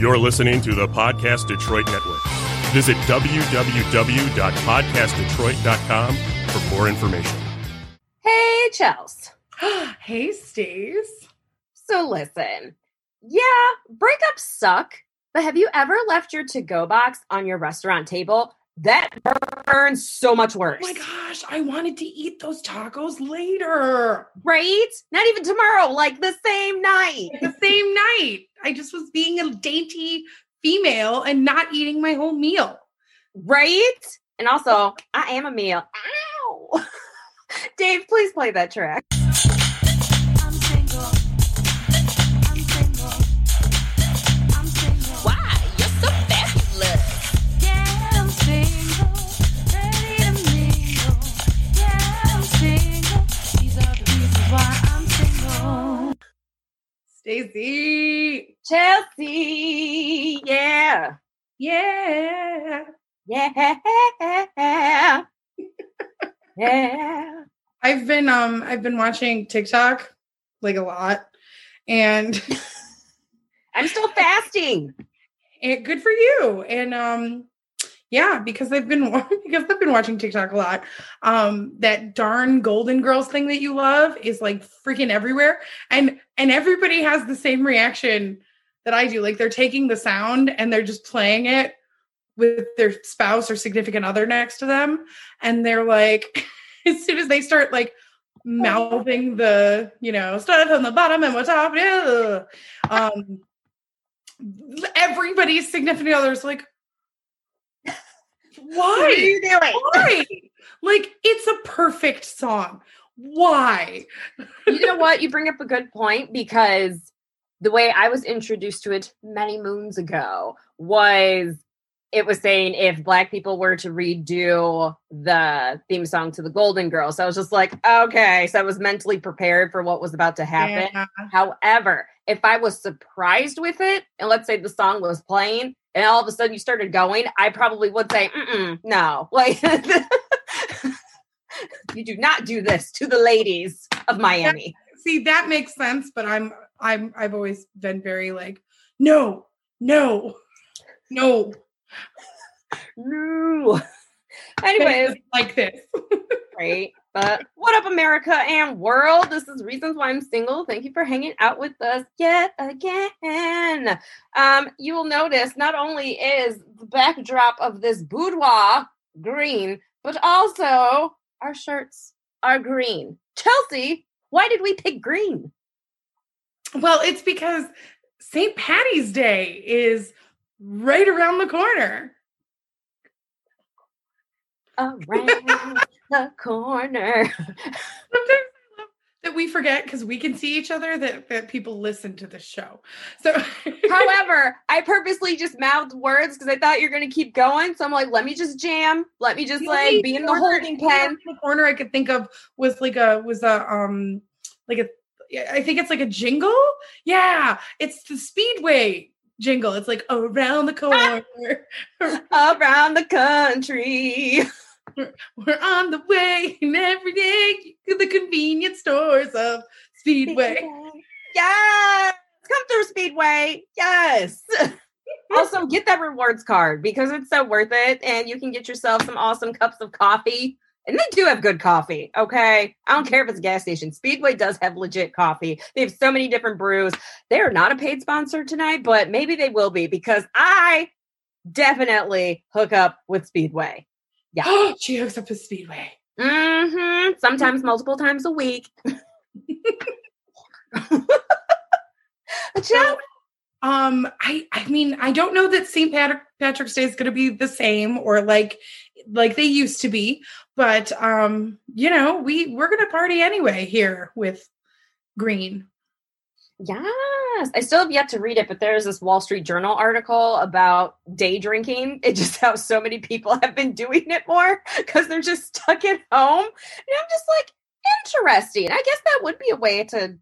You're listening to the Podcast Detroit Network. Visit www.podcastdetroit.com for more information. Hey, Chels. hey, Stace. So listen, yeah, breakups suck, but have you ever left your to-go box on your restaurant table? That burns so much worse. Oh my gosh, I wanted to eat those tacos later. Right? Not even tomorrow, like the same night. the same night. I just was being a dainty female and not eating my whole meal. Right? And also, I am a meal. Ow! Dave, please play that track. Stacy. Chelsea, yeah. Yeah. Yeah. yeah. I've been um I've been watching TikTok like a lot and I'm still fasting. and good for you. And um yeah, because I've been because I've been watching TikTok a lot. Um that darn Golden Girls thing that you love is like freaking everywhere and and everybody has the same reaction that I do. Like they're taking the sound and they're just playing it with their spouse or significant other next to them and they're like as soon as they start like mouthing the, you know, start from the bottom and what's top, yeah, um everybody's significant others like What are why you doing? why like it's a perfect song why you know what? You bring up a good point because the way I was introduced to it many moons ago was it was saying if black people were to redo the theme song to the Golden Girls. So I was just like, okay. So I was mentally prepared for what was about to happen. Yeah. However, if I was surprised with it, and let's say the song was playing, and all of a sudden you started going, I probably would say, Mm-mm, no, like you do not do this to the ladies of Miami. see that makes sense but i'm i'm i've always been very like no no no No. Anyways, like this great. But what up, America and world? This is Reasons Why I'm Single. Thank you for hanging out with us yet again. Um, you will notice not only is the backdrop of this boudoir green, but also our shirts are green. Chelsea, why did we pick green? well it's because st patty's day is right around the corner Around the corner. sometimes I love that we forget because we can see each other that, that people listen to the show so However, I purposely just mouthed words because I thought you're going to keep going. So I'm like, let me just jam. Let me just like be in the holding the corner I could think of was like a was a um like a I think it's like a jingle. Yeah, it's the Speedway jingle. It's like around the corner. Around the country. We're on the way, and every day to the convenience stores of Speedway. Yes. Come through Speedway. Yes. also, get that rewards card because it's so worth it. And you can get yourself some awesome cups of coffee. And they do have good coffee. Okay. I don't care if it's a gas station. Speedway does have legit coffee. They have so many different brews. They are not a paid sponsor tonight, but maybe they will be because I definitely hook up with Speedway. Yeah. she hooks up with Speedway. Mm-hmm. Sometimes multiple times a week. So, um, I I mean, I don't know that St. Patrick Patrick's Day is going to be the same or like like they used to be, but um, you know, we we're going to party anyway here with Green. Yes, I still have yet to read it, but there's this Wall Street Journal article about day drinking. It just how so many people have been doing it more because they're just stuck at home. And I'm just like, interesting. I guess that would be a way to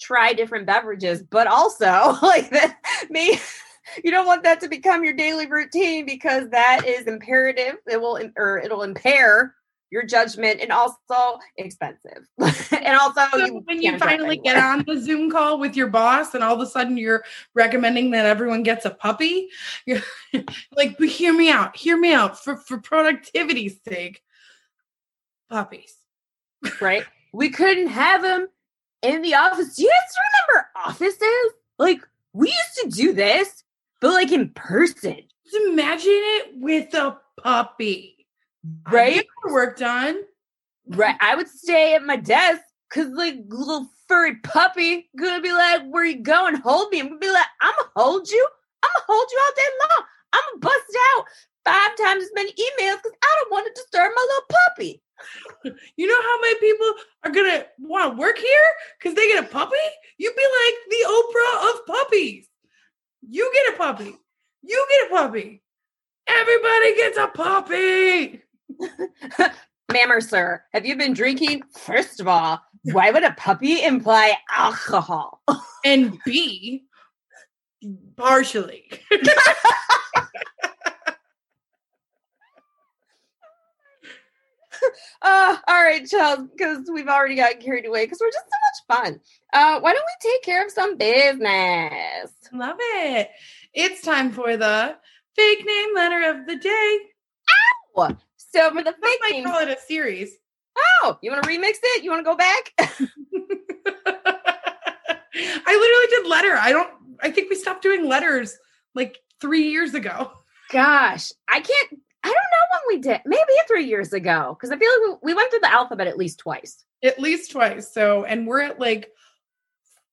try different beverages, but also like that may you don't want that to become your daily routine because that is imperative. It will or it'll impair your judgment, and also expensive. and also, So you when you finally get on the Zoom call with your boss, and all of a sudden you're recommending that everyone gets a puppy, you're like, but hear me out, hear me out for for productivity's sake. Puppies. right? We couldn't have them in the office. Do you guys remember offices? Like we used to do this, but like in person, Just imagine it with a puppy. Right? work done. Right. I would stay at my desk because like little furry puppy gonna be like, "Where you going? Hold me." I'm gonna be like, "I'm gonna hold you. I'm gonna hold you all day long. I'm gonna bust out five times as many emails because I don't want to disturb my little puppy." You know how many people are gonna want to work here because they get a puppy? You'd be like the Oprah of puppies. You get a puppy. You get a puppy. Everybody gets a puppy. Ma'am or sir, have you been drinking? First of all, why would a puppy imply alcohol? And B, partially. Uh, all right, Charles, because we've already gotten carried away because we're just so much fun. Uh, why don't we take care of some business? Love it. It's time for the fake name letter of the day. So for the I fake might call it a series. oh, you want to remix it? You want to go back? I literally did letter. I don't I think we stopped doing letters like three years ago. Gosh, I can't. I don't know when we did. Maybe three years ago because I feel like we, we went through the alphabet at least twice. At least twice. So and we're at like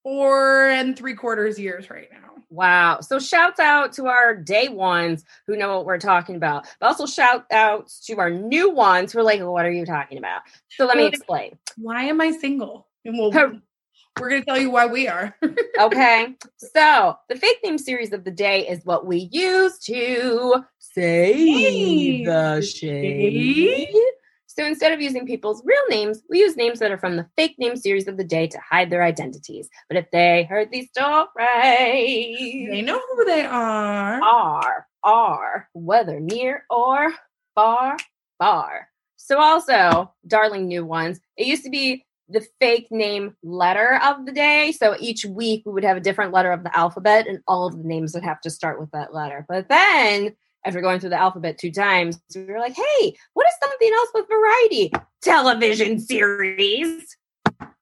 four and three quarters years right now. Wow. So shouts out to our day ones who know what we're talking about, but also shout outs to our new ones who are like, what are you talking about? So let me explain. Why am I single? And we'll, we're gonna tell you why we are. Okay. so the fake name series of the day is what we use to say the shade. So instead of using people's real names, we use names that are from the fake name series of the day to hide their identities. But if they heard these stories, they know who they are. are, are, whether near or far, far. So also, darling new ones, it used to be the fake name letter of the day. So each week we would have a different letter of the alphabet and all of the names would have to start with that letter. But then after going through the alphabet two times, we were like, hey, what is something else with variety? Television series.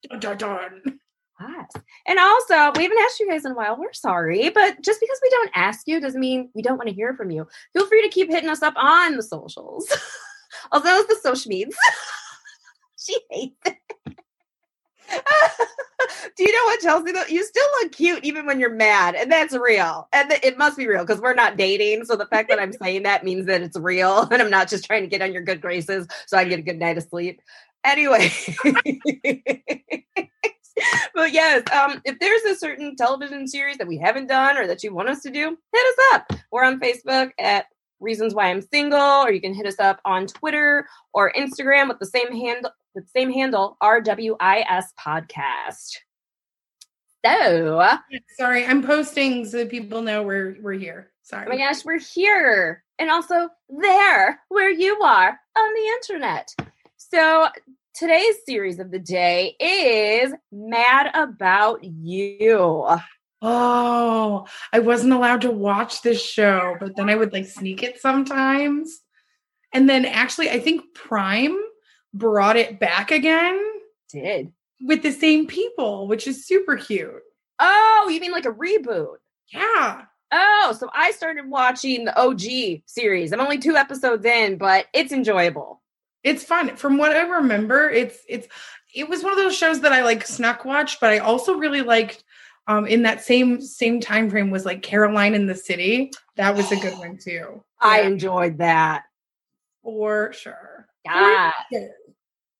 Dun, dun, dun. Yes. And also, we haven't asked you guys in a while. We're sorry, but just because we don't ask you doesn't mean we don't want to hear from you. Feel free to keep hitting us up on the socials. also, it's the social medias. she hates it. Do you know what, Chelsea? Though you still look cute even when you're mad, and that's real. And it must be real because we're not dating. So the fact that I'm saying that means that it's real, and I'm not just trying to get on your good graces so I can get a good night of sleep. Anyway. but yes, um, if there's a certain television series that we haven't done or that you want us to do, hit us up. We're on Facebook at Reasons Why I'm Single, or you can hit us up on Twitter or Instagram with the same handle, the same handle, RWIS Podcast. So, Sorry, I'm posting so that people know we're we're here. Sorry. Oh my gosh, we're here and also there where you are on the internet. So today's series of the day is Mad About You. Oh, I wasn't allowed to watch this show, but then I would like sneak it sometimes. And then actually, I think Prime brought it back again Did. with the same people, which is super cute. Oh, you mean like a reboot? Yeah. Oh, so I started watching the OG series. I'm only two episodes in, but it's enjoyable. It's fun. From what I remember, it's it's it was one of those shows that I like snuck watched, but I also really liked um in that same same time frame was like Caroline in the City. That was a good one too. I enjoyed that. for sure. Yeah, Yeah.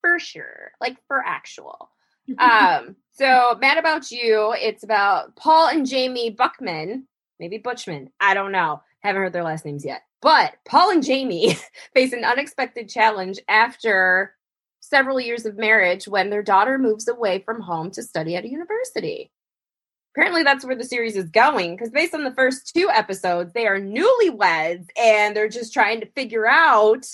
for sure. Like for actual. um, so Mad About You, it's about Paul and Jamie Buchman, maybe Butchman. I don't know. Haven't heard their last names yet. But Paul and Jamie face an unexpected challenge after several years of marriage when their daughter moves away from home to study at a university. Apparently, that's where the series is going because, based on the first two episodes, they are newlyweds and they're just trying to figure out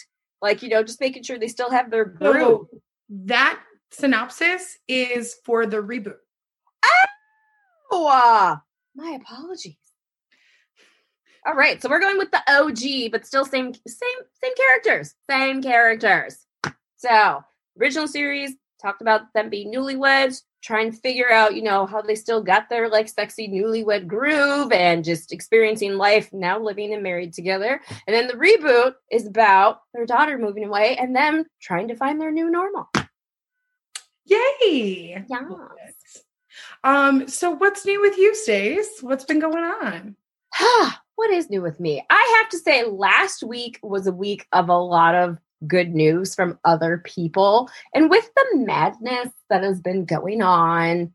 Like, you know, just making sure they still have their group So that synopsis is for the reboot. Oh, uh, my apologies. All right, so we're going with the OG, but still same same same characters, same characters. So original series talked about them being newlyweds, trying to figure out, you know, how they still got their like sexy newlywed groove and just experiencing life now living and married together. And then the reboot is about their daughter moving away and them trying to find their new normal. Yay! Yes. Um, so what's new with you, Stace? What's been going on? what is new with me? I have to say, last week was a week of a lot of good news from other people. And with the madness that has been going on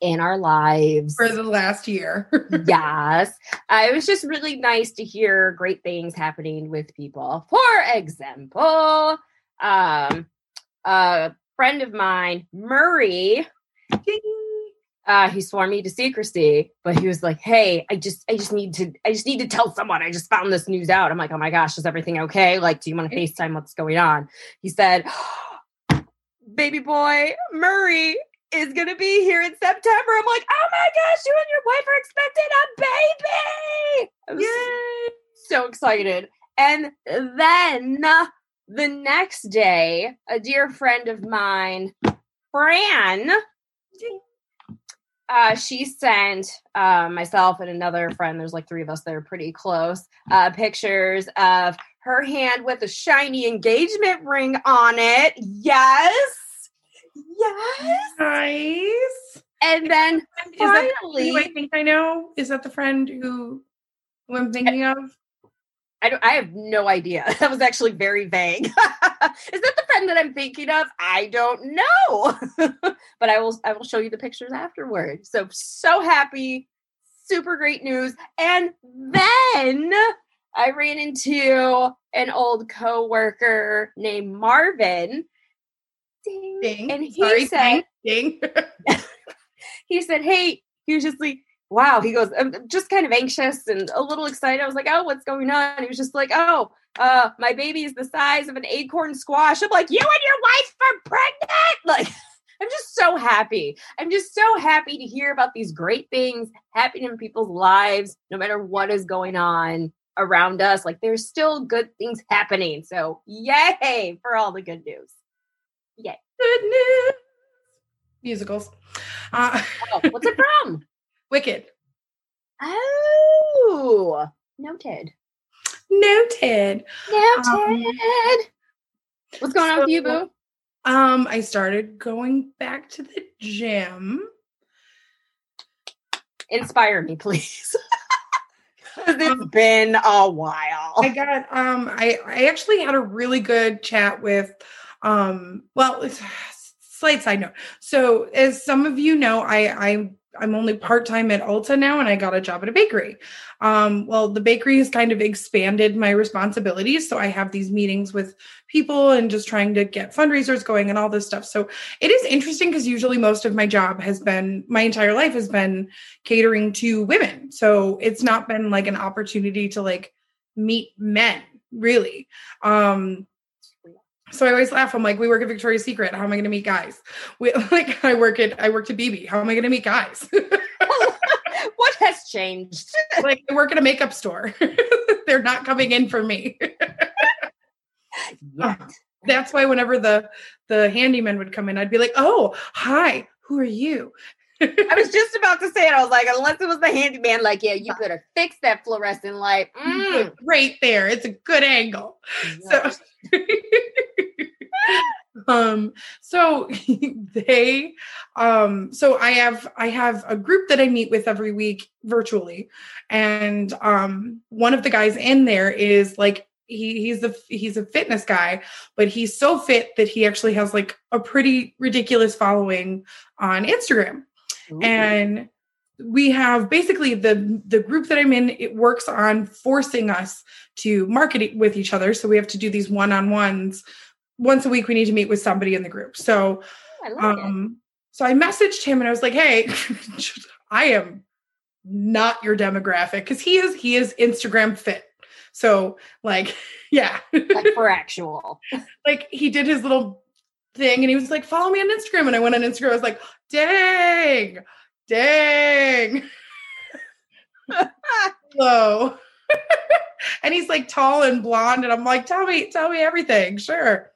in our lives, For the last year. yes, uh, it was just really nice to hear great things happening with people. For example, um, a friend of mine, Murray, uh, he swore me to secrecy, but he was like, "Hey, I just, I just need to, I just need to tell someone. I just found this news out." I'm like, "Oh my gosh, is everything okay? Like, do you want to Facetime? What's going on?" He said, "Baby boy, Murray." Is gonna be here in September. I'm like, oh my gosh, you and your wife are expecting a baby. I was Yay! so excited. And then the next day, a dear friend of mine, Fran, uh, she sent uh, myself and another friend, there's like three of us that are pretty close, uh, pictures of her hand with a shiny engagement ring on it. Yes. Yes. Nice. And then Is that the finally, I think I know? Is that the friend who, who I'm thinking of? I don't. I have no idea. That was actually very vague. Is that the friend that I'm thinking of? I don't know. but I will. I will show you the pictures afterward. So so happy, super great news. And then I ran into an old coworker named Marvin. Ding. Ding. And he Sorry, said, ding. he said, Hey, he was just like, Wow. He goes, I'm just kind of anxious and a little excited. I was like, Oh, what's going on? He was just like, Oh, uh, my baby is the size of an acorn squash. I'm like, You and your wife are pregnant. Like, I'm just so happy. I'm just so happy to hear about these great things happening in people's lives, no matter what is going on around us. Like, there's still good things happening. So, yay for all the good news. Yay. Good news. Musicals. Uh, Oh, what's it from? Wicked. Oh, noted. Noted. Noted. What's going on with you, Boo? Um, I started going back to the gym. Inspire me, please. it's been a while. I got um I I actually had a really good chat with um well it's slight side note. So as some of you know, I I I'm only part-time at Ulta now and I got a job at a bakery. Um well the bakery has kind of expanded my responsibilities. So I have these meetings with people and just trying to get fundraisers going and all this stuff. So it is interesting because usually most of my job has been my entire life has been catering to women. So it's not been like an opportunity to like meet men really. Um so I always laugh. I'm like, we work at Victoria's Secret. How am I going to meet guys? We, like I work at I work at BB. How am I going to meet guys? what has changed? like I work at a makeup store. They're not coming in for me. Yet. That's why whenever the the handyman would come in, I'd be like, "Oh, hi. Who are you?" I was just about to say it. I was like, unless it was the handyman, like, yeah, you better fix that fluorescent light. Mm. right there. It's a good angle. So um so they um so i have i have a group that i meet with every week virtually. And um one of the guys in there is like he he's the he's a fitness guy but he's so fit that he actually has like a pretty ridiculous following on instagram. Ooh. and we have basically the the group that i'm in it works on forcing us to market with each other. So we have to do these one-on-ones once a week we need to meet with somebody in the group so I like it. um so i messaged him and i was like hey i am not your demographic because he is he is instagram fit So like, yeah. Like for actual. like he did his little thing and he was like, follow me on Instagram. And I went on Instagram. I was like, dang, dang. Hello. and he's like tall and blonde. And I'm like, tell me, tell me everything. Sure.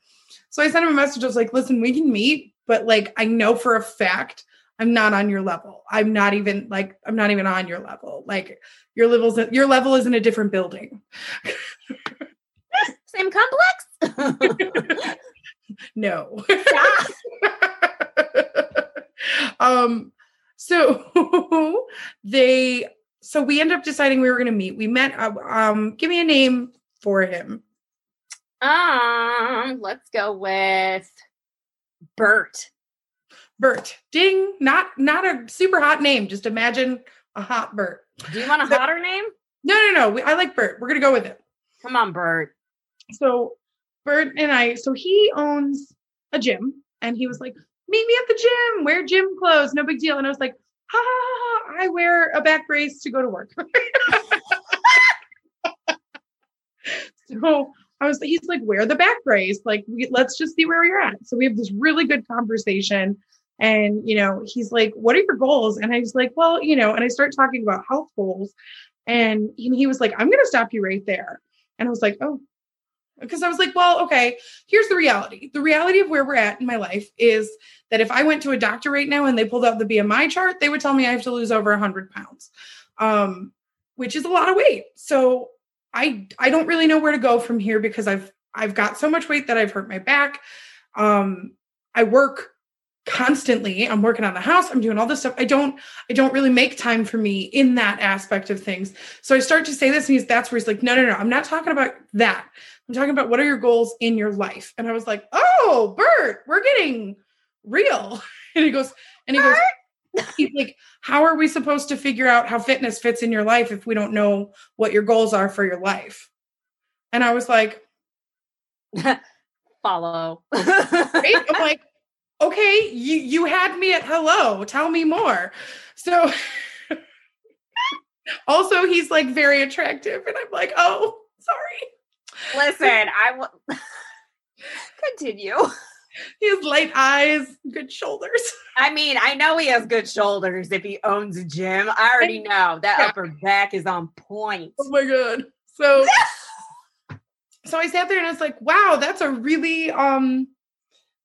So I sent him a message. I was like, listen, we can meet, but like I know for a fact I'm not on your level. I'm not even like I'm not even on your level. Like your levels your level is in a different building. Same complex. No. Um so they so we ended up deciding we were going to meet. We met uh, um give me a name for him. Um, let's go with Bert. Bert. Ding. Not not a super hot name. Just imagine a hot Bert. Do you want a So- hotter name? No, no, no. We, I like Bert. We're going to go with it. Come on, Bert. so Bert and I, so he owns a gym and he was like, meet me at the gym, wear gym clothes, no big deal. And I was like, ha, ha, ha, ha, I wear a back brace to go to work. so I was, he's like, wear the back brace. Like, we, let's just see where you're at. So we have this really good conversation. And, you know, he's like, what are your goals? And I was like, well, you know, and I start talking about health goals. And he was like, I'm going to stop you right there. And I was like, oh, because I was like, well, okay, here's the reality. The reality of where we're at in my life is that if I went to a doctor right now and they pulled out the BMI chart, they would tell me I have to lose over 100 pounds, um, which is a lot of weight. So I I don't really know where to go from here because I've I've got so much weight that I've hurt my back. Um, I work constantly. I'm working on the house. I'm doing all this stuff. I don't I don't really make time for me in that aspect of things. So I start to say this, and he's that's where he's like, no, no, no, I'm not talking about that. I'm talking about what are your goals in your life. And I was like, oh, Bert, we're getting real. And he goes, and he goes, he's like, how are we supposed to figure out how fitness fits in your life if we don't know what your goals are for your life? And I was like, Follow. right? I'm like, okay, you you had me at hello. Tell me more. So also he's like very attractive, and I'm like, oh, sorry. Listen, I will continue. He has light eyes, good shoulders. I mean, I know he has good shoulders if he owns a gym. I already know that Yeah. upper back is on point. Oh my god. So so I sat there and I was like, wow, that's a really um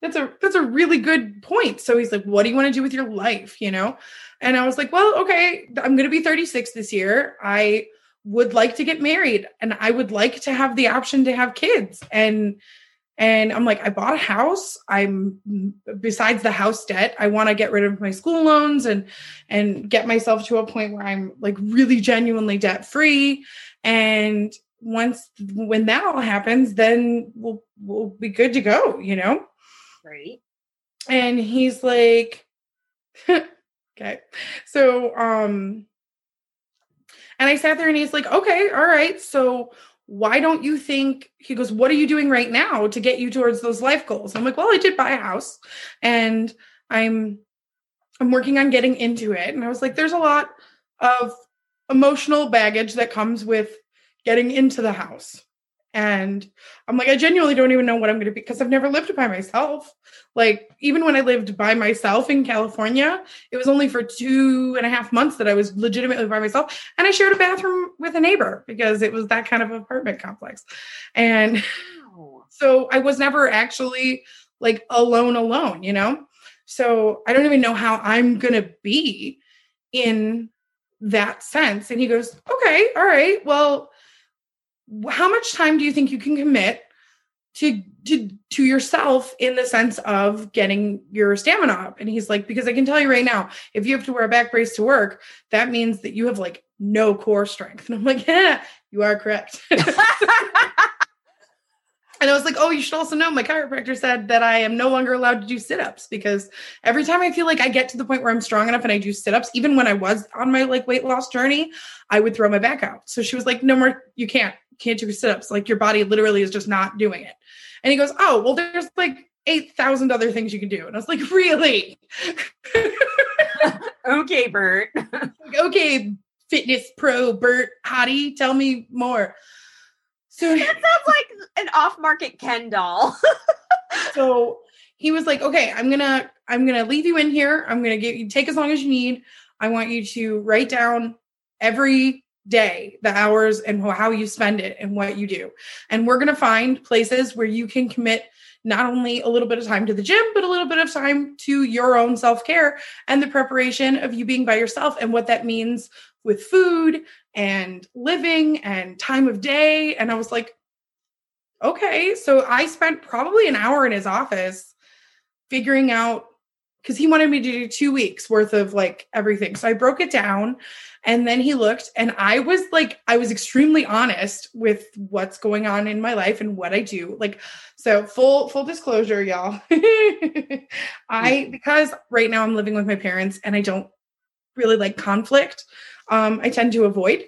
that's a that's a really good point. So he's like, what do you want to do with your life? You know? And I was like, well, okay, I'm gonna be 36 this year. I would like to get married and I would like to have the option to have kids. And and I'm like, I bought a house. I'm besides the house debt, I want to get rid of my school loans and and get myself to a point where I'm like really genuinely debt free. And once when that all happens, then we'll we'll be good to go, you know? Great. And he's like, okay. So um and I sat there and he's like, okay, all right. So why don't you think he goes, what are you doing right now to get you towards those life goals? I'm like, well, I did buy a house and I'm I'm working on getting into it. And I was like, there's a lot of emotional baggage that comes with getting into the house. And I'm like, I genuinely don't even know what I'm going to be because I've never lived by myself. Like, even when I lived by myself in California, it was only for two and a half months that I was legitimately by myself. And I shared a bathroom with a neighbor because it was that kind of apartment complex. And Wow. so I was never actually like alone, alone, you know? So I don't even know how I'm going to be in that sense. And he goes, okay, all right, well, how much time do you think you can commit to to to yourself in the sense of getting your stamina up? And he's like because i can tell you right now if you have to wear a back brace to work that means that you have like no core strength. And i'm like yeah you are correct. And I was like, oh, you should also know my chiropractor said that I am no longer allowed to do sit ups because every time I feel like I get to the point where I'm strong enough and I do sit ups, even when I was on my like weight loss journey, I would throw my back out. So she was like, no more, you can't, can't do sit ups. Like your body literally is just not doing it. And he goes, oh, well, there's like 8,000 other things you can do. And I was like, really? okay, Bert. Like, okay, fitness pro Bert Hottie, tell me more. So That sounds like an off-market Ken doll. so he was like okay i'm gonna i'm gonna leave you in here i'm gonna get you take as long as you need i want you to write down every day the hours and how you spend it and what you do. And we're gonna find places where you can commit not only a little bit of time to the gym but a little bit of time to your own self-care and the preparation of you being by yourself and what that means with food and living and time of day. And i was like okay. So i spent probably an hour in his office figuring out because he wanted me to do two weeks worth of like everything. So i broke it down and then he looked and i was like i was extremely honest with what's going on in my life and what i do. Like so full full disclosure y'all. I because right now i'm living with my parents and i don't really like conflict um i tend to avoid.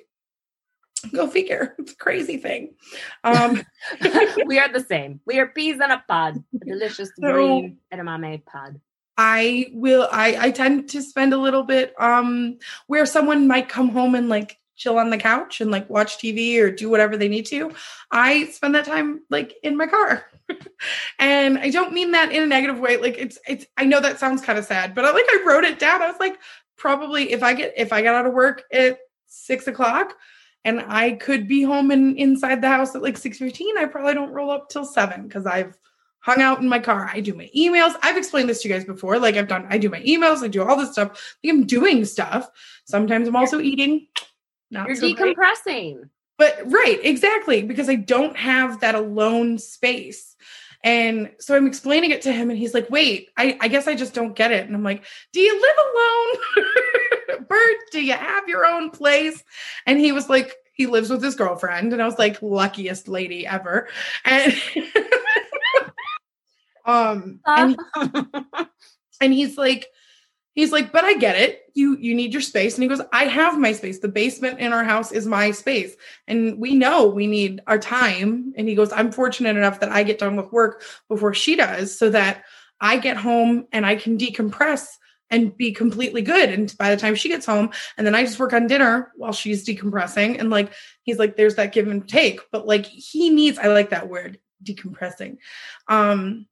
Go figure. It's a crazy thing. Um we are the same. We are peas in a pod. A delicious So- green edamame pod. I will I I tend to spend a little bit um where someone might come home and like chill on the couch and like watch TV or do whatever they need to. I spend that time like in my car. and I don't mean that in a negative way. Like it's it's I know that sounds kind of sad, but I like I wrote it down. I was like, probably if I get if I got out of work at six o'clock and I could be home and inside the house at like 6:15, I probably don't roll up till seven because I've hung out in my car. I do my emails. I've explained this to you guys before. Like I've done, I do my emails, I do all this stuff. Like I'm doing stuff. Sometimes I'm also eating. Not You're so great. decompressing. But right, exactly, because I don't have that alone space. And so I'm explaining it to him, and he's like, wait, I, I guess I just don't get it. And I'm like, do you live alone? Bert, do you have your own place? And he was like, he lives with his girlfriend. And I was like, luckiest lady ever. And um and and he's like he's like but i get it. You you need your space. And he goes i have my space. The basement in our house is my space. And we know we need our time. And he goes i'm fortunate enough that i get done with work before she does so that i get home and i can decompress and be completely good. And by the time she gets home and then i just work on dinner while she's decompressing. And like he's like there's that give and take. But like he needs i like that word decompressing. Um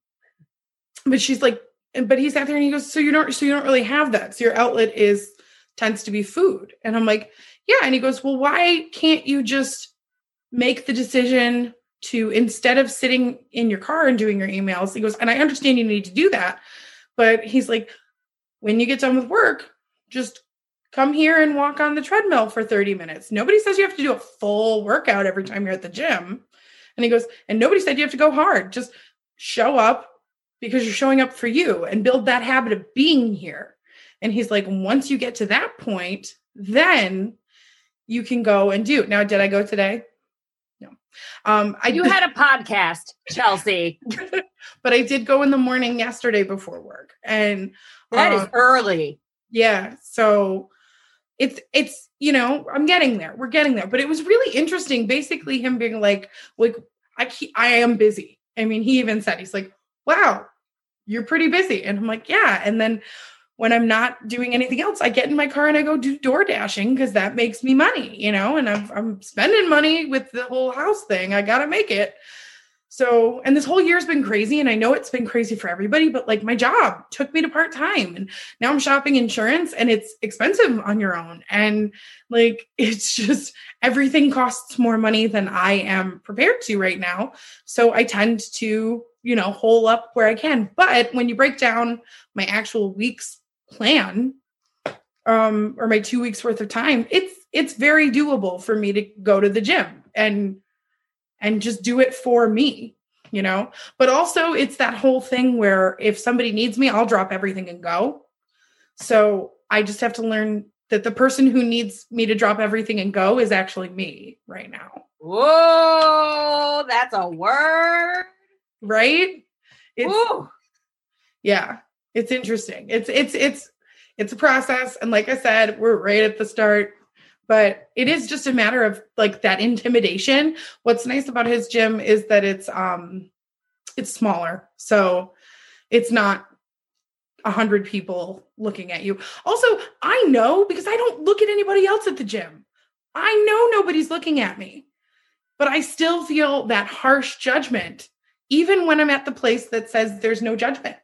but she's like and but he sat there and he goes so you don't so you don't really have that. So your outlet is tends to be food. And i'm like yeah. And he goes well why can't you just make the decision to instead of sitting in your car and doing your emails? He goes and i understand you need to do that but he's like when you get done with work just come here and walk on the treadmill for 30 minutes. Nobody says you have to do a full workout every time you're at the gym. And he goes and nobody said you have to go hard. Just show up because you're showing up for you and build that habit of being here. And he's like, once you get to that point, then you can go and do. Now, did I go today? No. Um, I you had a podcast, Chelsea. but I did go in the morning yesterday before work. And That is um, early. yeah so it's it's you know i'm getting there we're getting there but it was really interesting basically him being like like i ke- i am busy i mean he even said he's like wow you're pretty busy and i'm like yeah and then when i'm not doing anything else i get in my car and i go do door dashing because that makes me money you know and I'm, I'm spending money with the whole house thing i gotta make it so, and this whole year's been crazy, and I know it's been crazy for everybody, but like my job took me to part time, and now I'm shopping insurance, and it's expensive on your own. And like, it's just everything costs more money than I am prepared to right now. So, I tend to, you know, hole up where I can. But when you break down my actual week's plan, um, or my two weeks worth of time, it's it's very doable for me to go to the gym and and just do it for me, you know? But also, it's that whole thing where if somebody needs me, I'll drop everything and go. So I just have to learn that the person who needs me to drop everything and go is actually me right now. Whoa, that's a word. Right? It's yeah, it's interesting. It's it's it's it's a process. And like I said, we're right at the start. But it is just a matter of like that intimidation. What's nice about his gym is that it's um it's smaller. So it's not a hundred people looking at you. Also, I know because I don't look at anybody else at the gym. I know nobody's looking at me. but I still feel that harsh judgment, even when I'm at the place that says there's no judgment.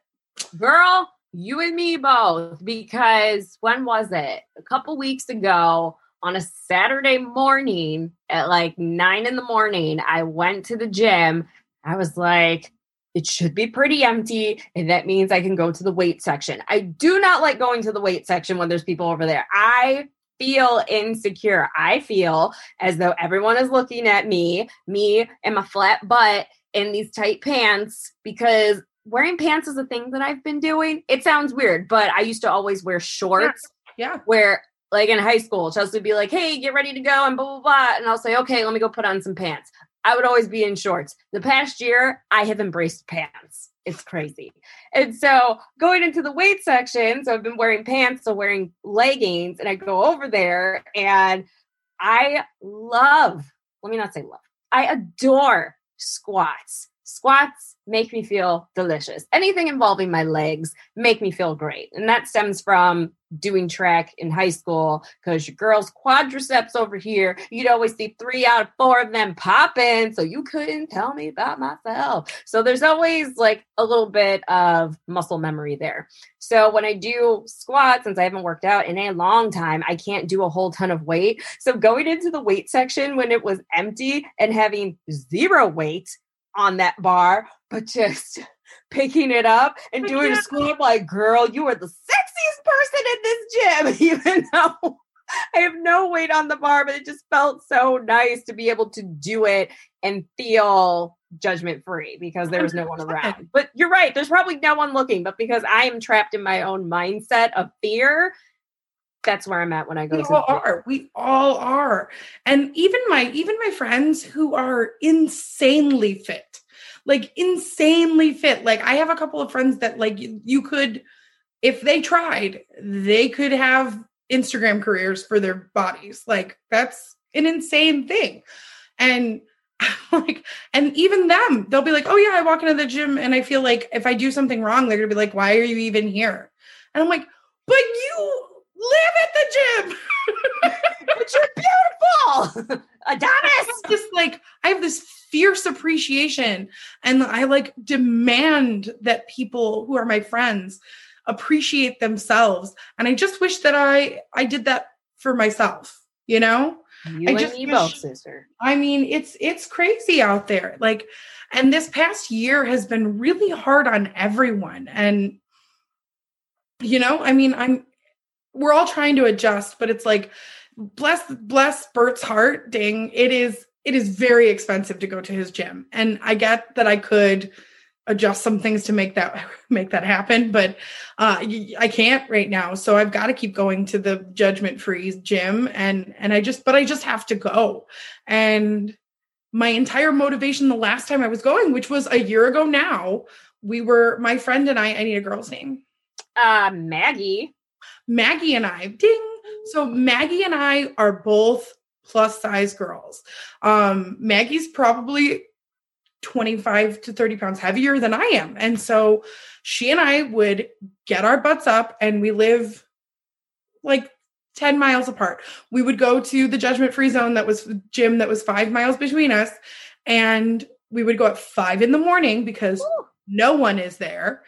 Girl, you and me both. Because when was it? A couple weeks ago on a Saturday morning at like nine in the morning, I went to the gym. I was like, it should be pretty empty. And that means I can go to the weight section. I do not like going to the weight section when there's people over there. I feel insecure. I feel as though everyone is looking at me, me and my flat butt in these tight pants because wearing pants is a thing that I've been doing. It sounds weird, but I used to always wear shorts Yeah. where like in high school, Chelsea would be like, Hey, get ready to go and blah blah blah. And I'll say, Okay, let me go put on some pants. I would always be in shorts. The past year, I have embraced pants. It's crazy. And so going into the weight section, so I've been wearing pants, so wearing leggings, and I go over there and I love, let me not say love, I adore squats. Squats make me feel delicious. Anything involving my legs make me feel great. And that stems from doing track in high school because your girls quadriceps over here, you'd always see three out of four of them popping. So you couldn't tell me about myself. So there's always like a little bit of muscle memory there. So when I do squats, since I haven't worked out in a long time, I can't do a whole ton of weight. So going into the weight section when it was empty and having zero weight on that bar, but just picking it up and doing a squat, I'm like, girl, you are the sexiest person in this gym, even though I have no weight on the bar, but it just felt so nice to be able to do it and feel judgment free because there was no one around. But you're right, there's probably no one looking, but because I am trapped in my own mindset of fear, that's where I'm at when I go we to the all gym. are. We all are. And even my even my friends who are insanely fit like insanely fit. Like i have a couple of friends that like you, you could if they tried they could have instagram careers for their bodies. Like that's an insane thing. And like and even them they'll be like oh yeah i walk into the gym and i feel like if i do something wrong they're gonna be like why are you even here and i'm like but you live at the gym But you're beautiful, Adonis. Just like I have this fierce appreciation and I like demand that people who are my friends appreciate themselves and I just wish that I I did that for myself, you know? You I and just me wish- both, sister. I mean, it's it's crazy out there. Like and this past year has been really hard on everyone and you know, I mean, I'm we're all trying to adjust, but it's like bless bless Bert's heart, ding. It is it is very expensive to go to his gym. And I get that I could adjust some things to make that make that happen, but uh I can't right now. So I've got to keep going to the judgment free gym and and I just but I just have to go. And my entire motivation the last time I was going, which was a year ago now, we were my friend and I, I need a girl's name. Uh, Maggie. Maggie and I, ding. So Maggie and I are both plus size girls. Um, Maggie's probably 25 to 30 pounds heavier than I am. And so she and I would get our butts up and we live like 10 miles apart. We would go to the judgment free zone that was gym that was five miles between us. And we would go at five in the morning because Ooh. no one is there.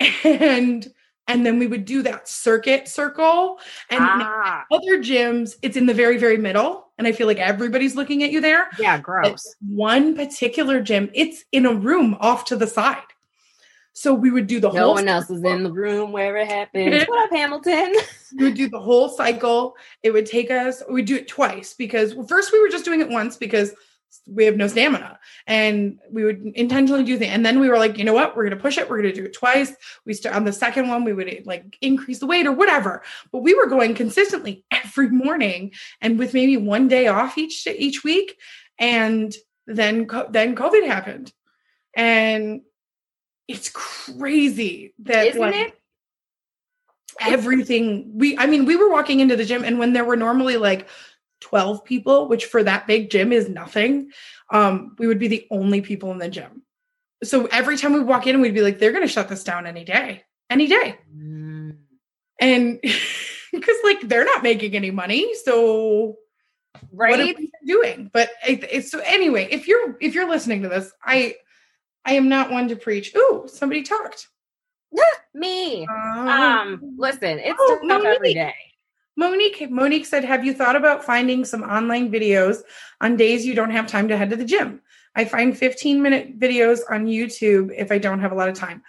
And and then we would do that circuit circle. And ah, other gyms, it's in the very, very middle. And I feel like everybody's looking at you there. yeah, But gross. one particular gym, it's in a room off to the side. So we would do the No whole No one else is in the room where it happens. what up, Hamilton? we would do the whole cycle. It would take us, we'd do it twice because well, first we were just doing it once because we have no stamina. And we would intentionally do the and then we were like you know what? We're going to push it. We're going to do it twice. We start on the second one we would like increase the weight or whatever. But we were going consistently every morning and with maybe one day off each each week. And then then covid happened. And it's crazy that Isn't like, it? everything we i mean we were walking into the gym and when there were normally like 12 people which for that big gym is nothing um we would be the only people in the gym so every time we walk in we'd be like they're going to shut this down any day any day Mm. and because like they're not making any money so what are right? we doing? But it, it's so anyway. If you're if you're listening to this, I I am not one to preach. Ooh, somebody talked. Me. Um, Um, listen, it's Oh, tough every day. Monique Monique said, "Have you thought about finding some online videos on days you don't have time to head to the gym? I find 15 minute videos on YouTube if I don't have a lot of time."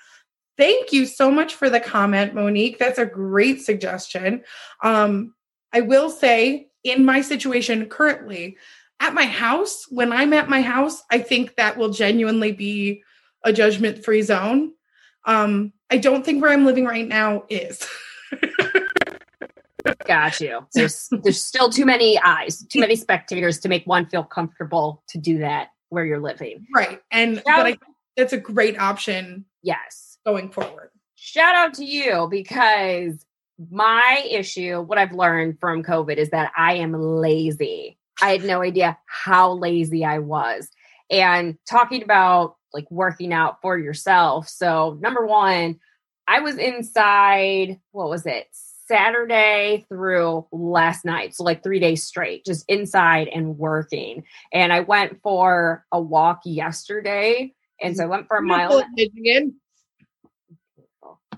Thank you so much for the comment, Monique. That's a great suggestion. Um, I will say, in my situation currently, at my house, when I'm at my house, I think that will genuinely be a judgment free zone. Um, I don't think where I'm living right now is. Got you. There's there's still too many eyes, too many spectators to make one feel comfortable to do that where you're living. Right. And That but I that's a great option Yes. going forward. Shout out to you because my issue, what I've learned from COVID is that I am lazy. I had no idea how lazy I was. And talking about like working out for yourself. So, number one, I was inside, what was it? Saturday through last night. So, like three days straight, just inside and working. And I went for a walk yesterday. And so I went for a mile. Michigan.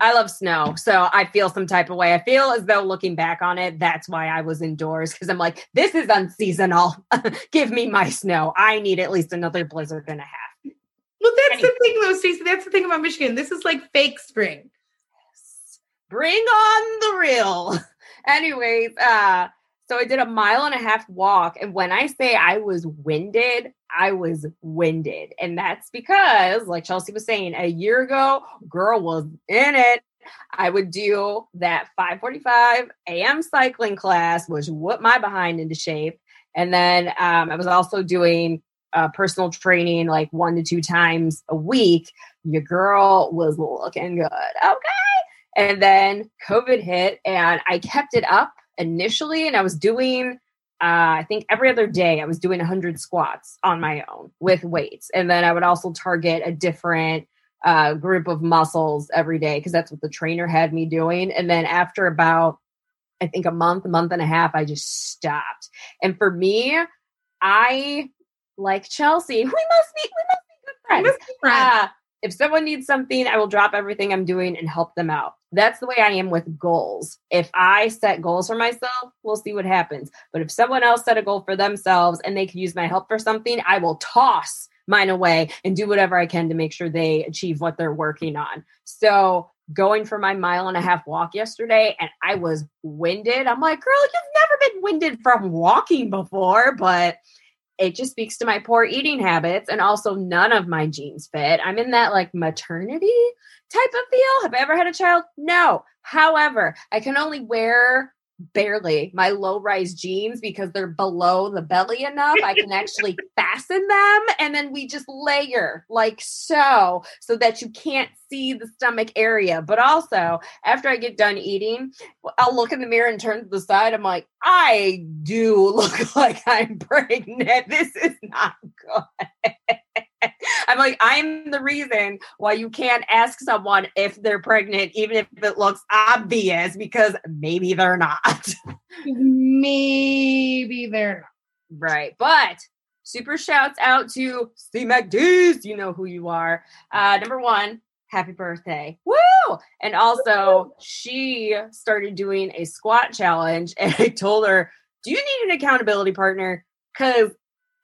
I love snow. So I feel some type of way. I feel as though looking back on it, that's why I was indoors because I'm like, this is unseasonal. Give me my snow. I need at least another blizzard and a half. Well, that's the thing, though, Stacey. That's the thing about Michigan. This is like fake spring. Bring on the real. Anyways, uh, so I did a mile and a half walk. And when I say I was winded, I was winded. And that's because, like Chelsea was saying, a year ago, girl was in it. I would do that 5:45 a.m. cycling class, which whooped my behind into shape. And then um, I was also doing uh, personal training like one to two times a week. Your girl was looking good. Okay. And then COVID hit, and I kept it up initially, and I was doing. Uh, I think every other day I was doing 100 squats on my own with weights. And then I would also target a different uh, group of muscles every day because that's what the trainer had me doing. And then after about, I think a month, a month and a half, I just stopped. And for me, I like Chelsea. We must be, we must be good friends. Miss Friend. Uh, if someone needs something, I will drop everything I'm doing and help them out. That's the way I am with goals. If I set goals for myself, we'll see what happens. But if someone else set a goal for themselves and they could use my help for something, I will toss mine away and do whatever I can to make sure they achieve what they're working on. So, going for my mile and a half walk yesterday and I was winded. I'm like, girl, you've never been winded from walking before, but it just speaks to my poor eating habits and also none of my jeans fit. I'm in that like maternity type of feel. Have I ever had a child? No. However, I can only wear barely my low rise jeans because they're below the belly enough. I can actually fasten them and then we just layer like so, so that you can't see the stomach area. But also, after I get done eating, I'll look in the mirror and turn to the side. I'm like, I do look like I'm pregnant. This is not good. I'm like, I'm the reason why you can't ask someone if they're pregnant, even if it looks obvious, because maybe they're not. Maybe they're right. But super shouts out to C McDees. You know who you are. Uh, number one, happy birthday. Woo! And also, she started doing a squat challenge, and I told her, Do you need an accountability partner? Because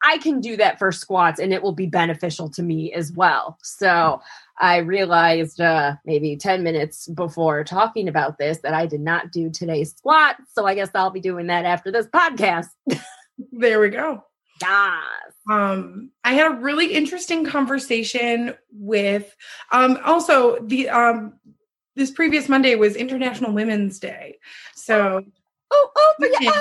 I can do that for squats and it will be beneficial to me as well. So I realized uh, maybe 10 minutes before talking about this that I did not do today's squat. So I guess I'll be doing that after this podcast. There we go. Yes. um i had a really interesting conversation with um also the um this previous monday was international women's day so Oh, oh, for your.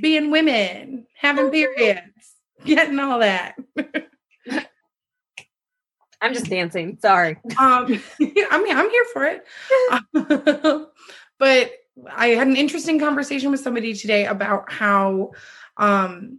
Being women having periods getting all that I'm just dancing. Sorry. um i mean i'm here for it but i had an interesting conversation with somebody today about how um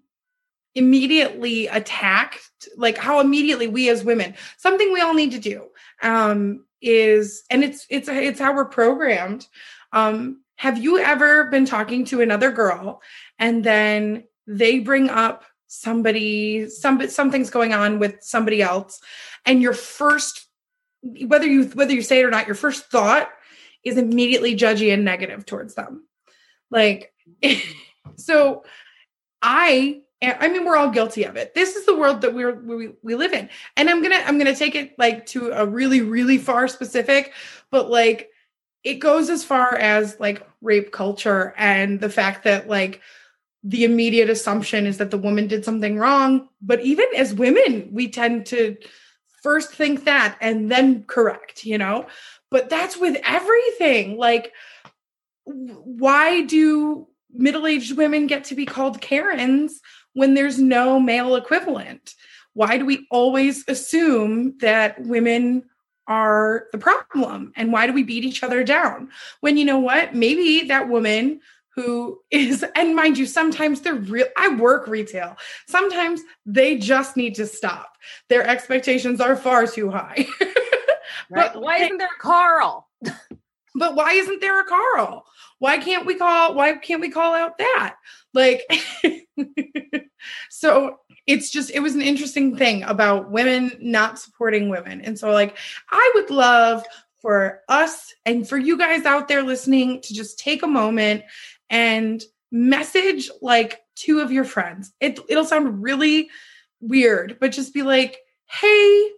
immediately attacked like how immediately we as women something we all need to do um is and it's it's it's how we're programmed um have you ever been talking to another girl and then they bring up somebody some something's going on with somebody else and your first whether you whether you say it or not your first thought is immediately judgy and negative towards them. Like so i i mean we're all guilty of it. This is the world that we're we, we live in. And i'm gonna i'm gonna take it like to a really really far specific but like it goes as far as like rape culture and the fact that like the immediate assumption is that the woman did something wrong. But even as women we tend to first think that and then correct you know? But that's with everything. Like why do middle-aged women get to be called karens when there's no male equivalent? Why do we always assume that women are the problem and why do we beat each other down? When you know what? Maybe that woman who is and mind you sometimes they're real i work retail. Sometimes they just need to stop. Their expectations are far too high. Right? But- Why isn't there a Carl? but why isn't there a carl? Why can't we call why can't we call out that like so it's just it was an interesting thing about women not supporting women and so like i would love for us and for you guys out there listening to just take a moment and message like two of your friends it, it'll sound really weird but just be like hey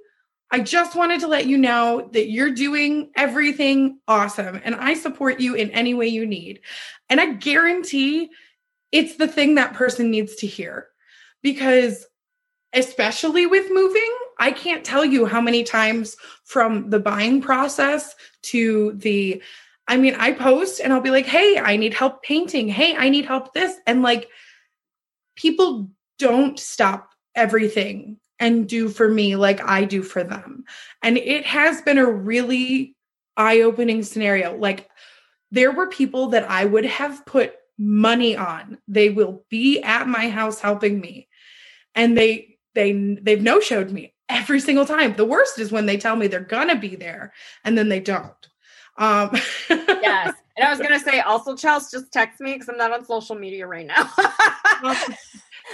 I just wanted to let you know that you're doing everything awesome and I support you in any way you need. And I guarantee it's the thing that person needs to hear because, especially with moving, I can't tell you how many times from the buying process to the I mean, I post and I'll be like, hey, I need help painting. Hey, I need help this. And like, people don't stop everything and do for me like I do for them. And it has been a really eye opening scenario. Like, there were people that I would have put money on. They will be at my house helping me. And they, they, they've no showed me every single time. The worst is when they tell me they're gonna be there and then they don't. Um, Yes. And I was gonna say also, Chelsea, just text me because I'm not on social media right now.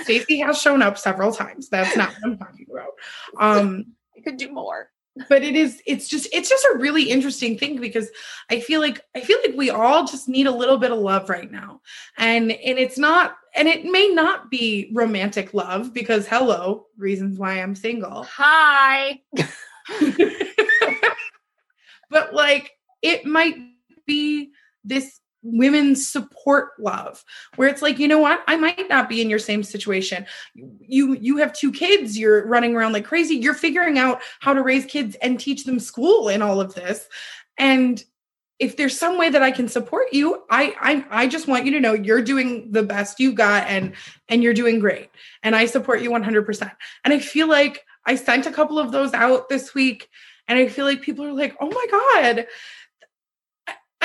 Stacey has shown up several times. That's not what I'm talking about. Um, I could do more. But it is it's just it's just a really interesting thing because i feel like i feel like we all just need a little bit of love right now and and it's not and it may not be romantic love because hello reasons why i'm single Hi. but like it might be this women's support love where it's like you know what? I might not be in your same situation. You you have two kids you're running around like crazy you're figuring out how to raise kids and teach them school and all of this. And if there's some way that i can support you i i, I just want you to know you're doing the best you got and and you're doing great. And i support you 100% and i feel like i sent a couple of those out this week and i feel like people are like oh my god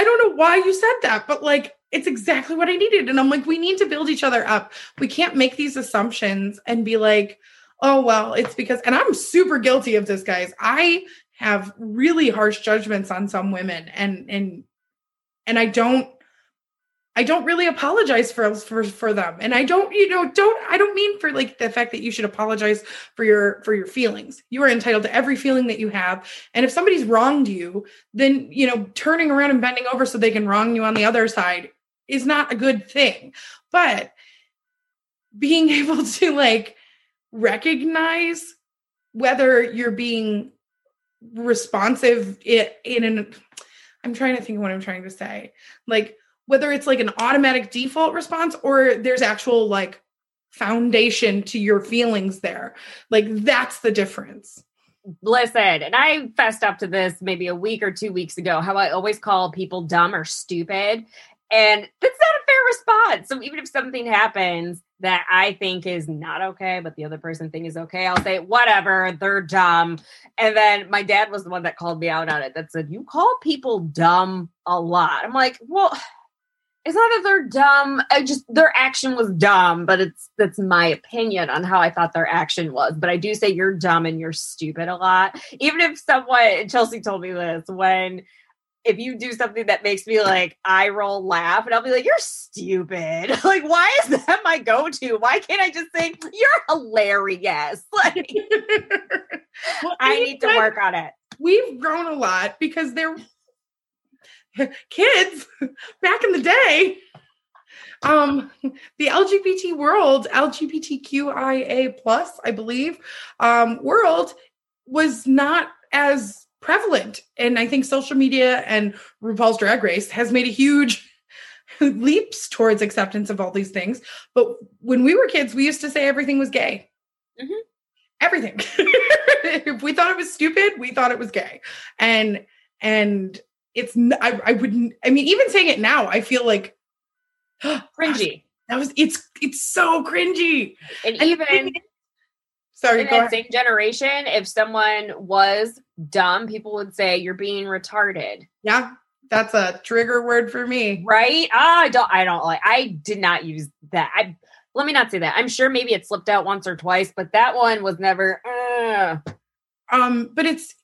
I- don't know why you said that, but like it's exactly what I needed. And I'm like, we need to build each other up. We can't make these assumptions and be like, oh, well, it's because, and I'm super guilty of this, guys. I have really harsh judgments on some women and, and, and I don't, I don't really apologize for, for for them. And I don't, you know, don't I don't mean for like the fact that you should apologize for your for your feelings. You are entitled to every feeling that you have. And if somebody's wronged you, then you know turning around and bending over so they can wrong you on the other side is not a good thing but being able to like recognize whether you're being responsive in, in an i'm trying to think of what i'm trying to say like whether it's like an automatic default response or there's actual like foundation to your feelings there like that's the difference Listen, and I fessed up to this maybe a week or two weeks ago how I always call people dumb or stupid. And that's not a fair response. So even if something happens that I think is not okay, but the other person think is okay, I'll say, whatever, they're dumb. And then my dad was the one that called me out on it that said, You call people dumb a lot. I'm like, well, it's not that they're dumb. I just their action was dumb, but it's that's my opinion on how I thought their action was. But I do say you're dumb and you're stupid a lot. Even if someone Chelsea told me this when if you do something that makes me like eye roll laugh, and I'll be like, "You're stupid." Like, why is that my go-to? Why can't I just say you're hilarious? Like, Well, I need to work on it. We've grown a lot because they're kids back in the day. Um, the LGBT world, LGBTQIA plus, I believe, um, world was not as prevalent. And I think social media and RuPaul's Drag Race has made a huge leaps towards acceptance of all these things. But when we were kids, we used to say everything was gay. Mhm. Everything. if we thought it was stupid, we thought it was gay. And and it's I, I wouldn't I mean even saying it now, I feel like Cringy. that was it's it's so cringy. And And even sorry, in go that same generation, if someone was dumb, people would say you're being retarded, Yeah, that's a trigger word for me. right? Ah, I don't. I don't like. I did not use that. I let me not say that. I'm sure maybe it slipped out once or twice, but that one was never. Uh, um but it's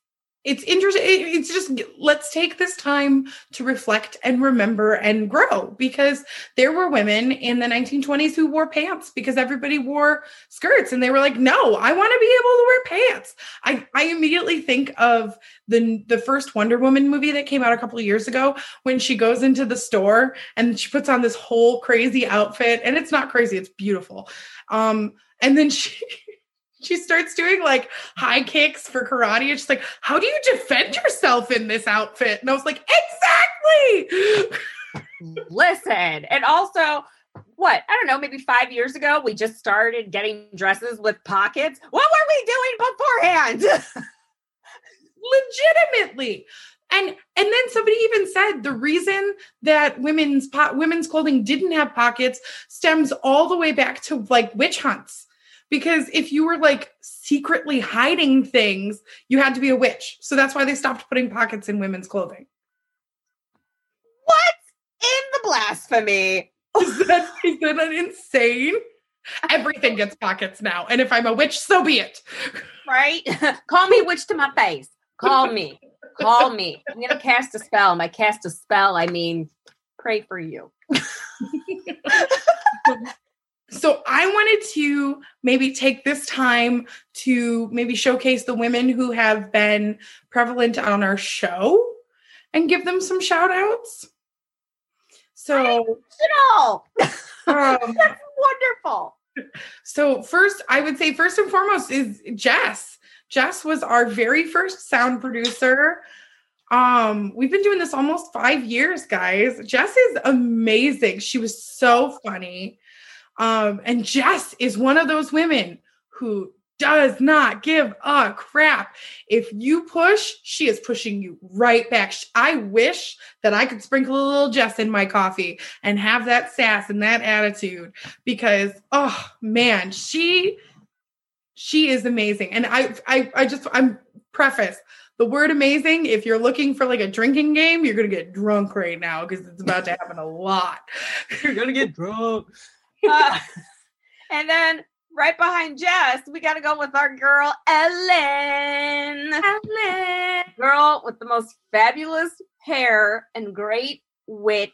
it's interesting it's just let's take this time to reflect and remember and grow because there were women in the 1920s who wore pants because everybody wore skirts and they were like no i want to be able to wear pants. I i immediately think of the the first wonder woman movie that came out a couple years ago when she goes into the store and she puts on this whole crazy outfit and it's not crazy it's beautiful. Um and then she she starts doing like high kicks for karate. And she's like, How do you defend yourself in this outfit? And I was like, Exactly. listen, and also. What I don't know, maybe five years ago, we just started getting dresses with pockets. What were we doing beforehand? Legitimately. And and then somebody even said the reason that women's po- women's clothing didn't have pockets stems all the way back to like witch hunts. Because if you were like secretly hiding things, you had to be a witch. So that's why they stopped putting pockets in women's clothing. what in the blasphemy? Is that, is that insane? Everything gets pockets now. And if I'm a witch, so be it. right? Call me witch to my face. Call me. Call me. I'm gonna cast a spell. By cast a spell, I mean pray for you. So I wanted to maybe take this time to maybe showcase the women who have been prevalent on our show and give them some shout outs. So, um, that's wonderful. So first, I would say first and foremost is Jess. Jess was our very first sound producer. Um, we've been doing this almost five years, guys. Jess is amazing. She was so funny. Um, and Jess is one of those women who does not give a crap. If you push, she is pushing you right back. I wish that I could sprinkle a little Jess in my coffee and have that sass and that attitude because oh man, she she is amazing. And I I I just I'm preface the word amazing if you're looking for like a drinking game, you're to get drunk right now because it's about to happen a lot. You're gonna get drunk. Uh, and then right behind Jess, we got to go with our girl Ellen. Ellen, girl with the most fabulous hair and great wit.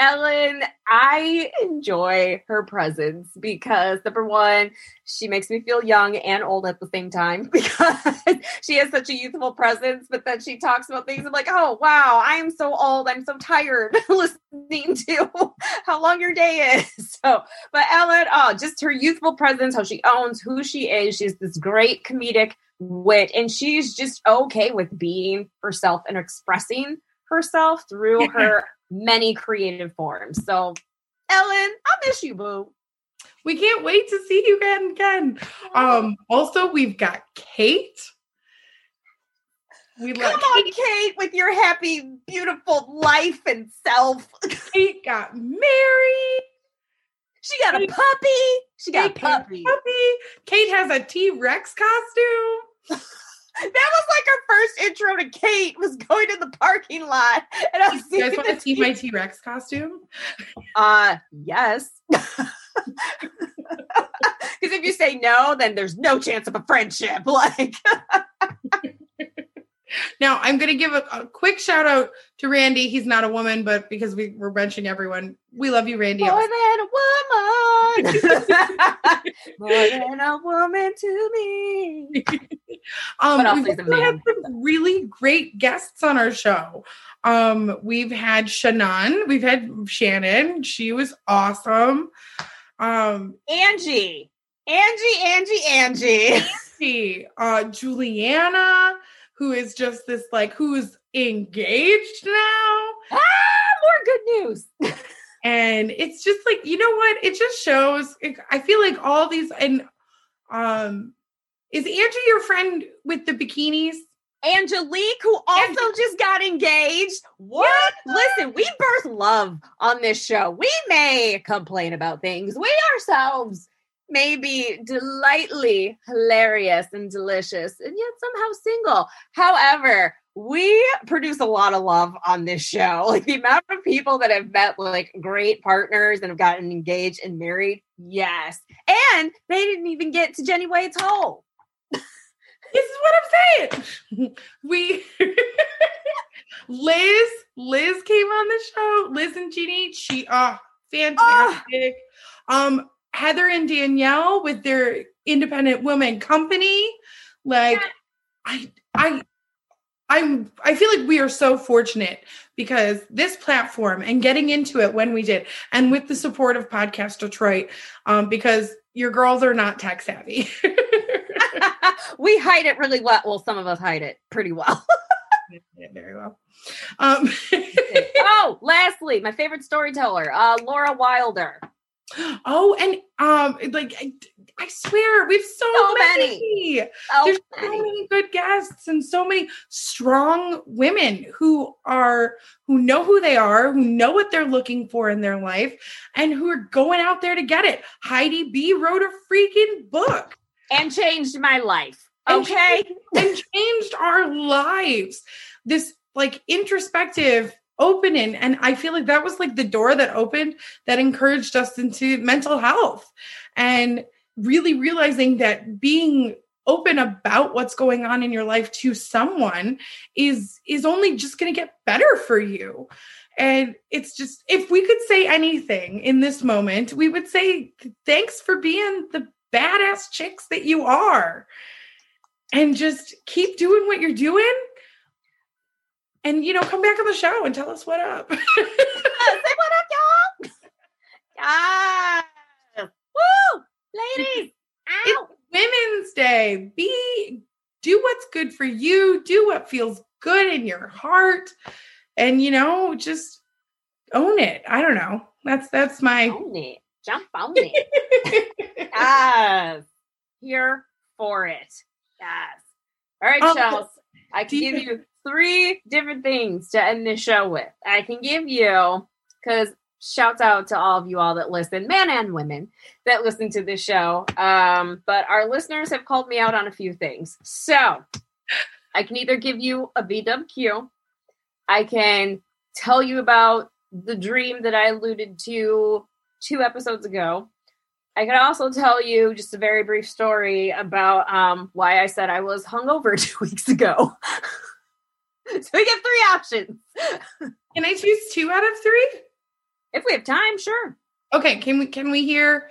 Ellen, I enjoy her presence because number one, she makes me feel young and old at the same time because she has such a youthful presence, but then she talks about things. I'm like, oh wow, I'm so old. I'm so tired listening to how long your day is. So, but Ellen, oh, just her youthful presence, how she owns who she is. She's this great comedic wit, and she's just okay with being herself and expressing herself through her many creative forms. So, Ellen, I miss you, boo. We can't wait to see you again again. Um also we've got Kate. We Come on, Kate, Kate, with your happy, beautiful life and self. Kate got married. She got a puppy. She got a Kate a puppy. puppy. Kate has a T-Rex costume. That was like our first intro to Kate was going to the parking lot. And I was You guys want to the see my T-Rex costume? Uh, yes. Because if you say no, then there's no chance of a friendship. Like, Now I'm going to give a, a quick shout out to Randy. He's not a woman, but because we, we're mentioning everyone, we love you, Randy. More than a woman. More than a woman to me. Um, we've he's a also had some really great guests on our show. Um, we've had Shannon, we've had Shannon. She was awesome. Um, Angie. Angie, Angie, Angie. see, uh, Juliana, who is just this like who's engaged now. ah, more good news. and it's just like you know what it just shows i feel like all these and um is angie your friend with the bikinis Angelique, who also just got engaged. What? Listen, we birth love on this show. We may complain about things. We ourselves may be delightfully hilarious and delicious, and yet somehow single. However, we produce a lot of love on this show. Like the amount of people that have met like great partners and have gotten engaged and married. Yes. And they didn't even get to Jenny Wade's hole. This is what i'm saying. We liz liz came on the show. Liz and jeannie she oh fantastic. Um heather and danielle with their independent women company. Like i i I'm I feel like we are so fortunate because this platform and getting into it when we did, and with the support of Podcast Detroit, um, because your girls are not tech savvy. we hide it really well. Well, some of us hide it pretty well. Yeah, very well. Um, oh, lastly, my favorite storyteller, uh, Laura Wilder. oh, and um, like I, I swear we've so, So many. Oh, There's so many good guests and so many strong women who are who know who they are, who know what they're looking for in their life, and who are going out there to get it. Heidi B wrote a freaking book and changed my life. And Okay. and changed our lives. This like introspective opening and I feel like that was like the door that opened that encouraged us into mental health and really realizing that being open about what's going on in your life to someone is is only just going to get better for you and it's just if we could say anything in this moment we would say thanks for being the badass chicks that you are and just keep doing what you're doing and you know come back on the show and tell us what up Say what up, y'all. Yes. Woo! Ladies. Ow. women's day be do what's good for you do what feels good in your heart and you know just own it i don't know that's that's my Own it. Jump on it. Yes. Here for it. Yes. All right, Um, Chels. I can give you three different things to end this show with. I can give you, because shouts out to all of you all that listen, men and women that listen to this show. Um, but our listeners have called me out on a few things. So I can either give you a VWQ, I can tell you about the dream that I alluded to two episodes ago. I could also tell you just a very brief story about um, why I said I was hungover two weeks ago. so we get three options. can i choose two out of three If we have time, sure. okay can we can we hear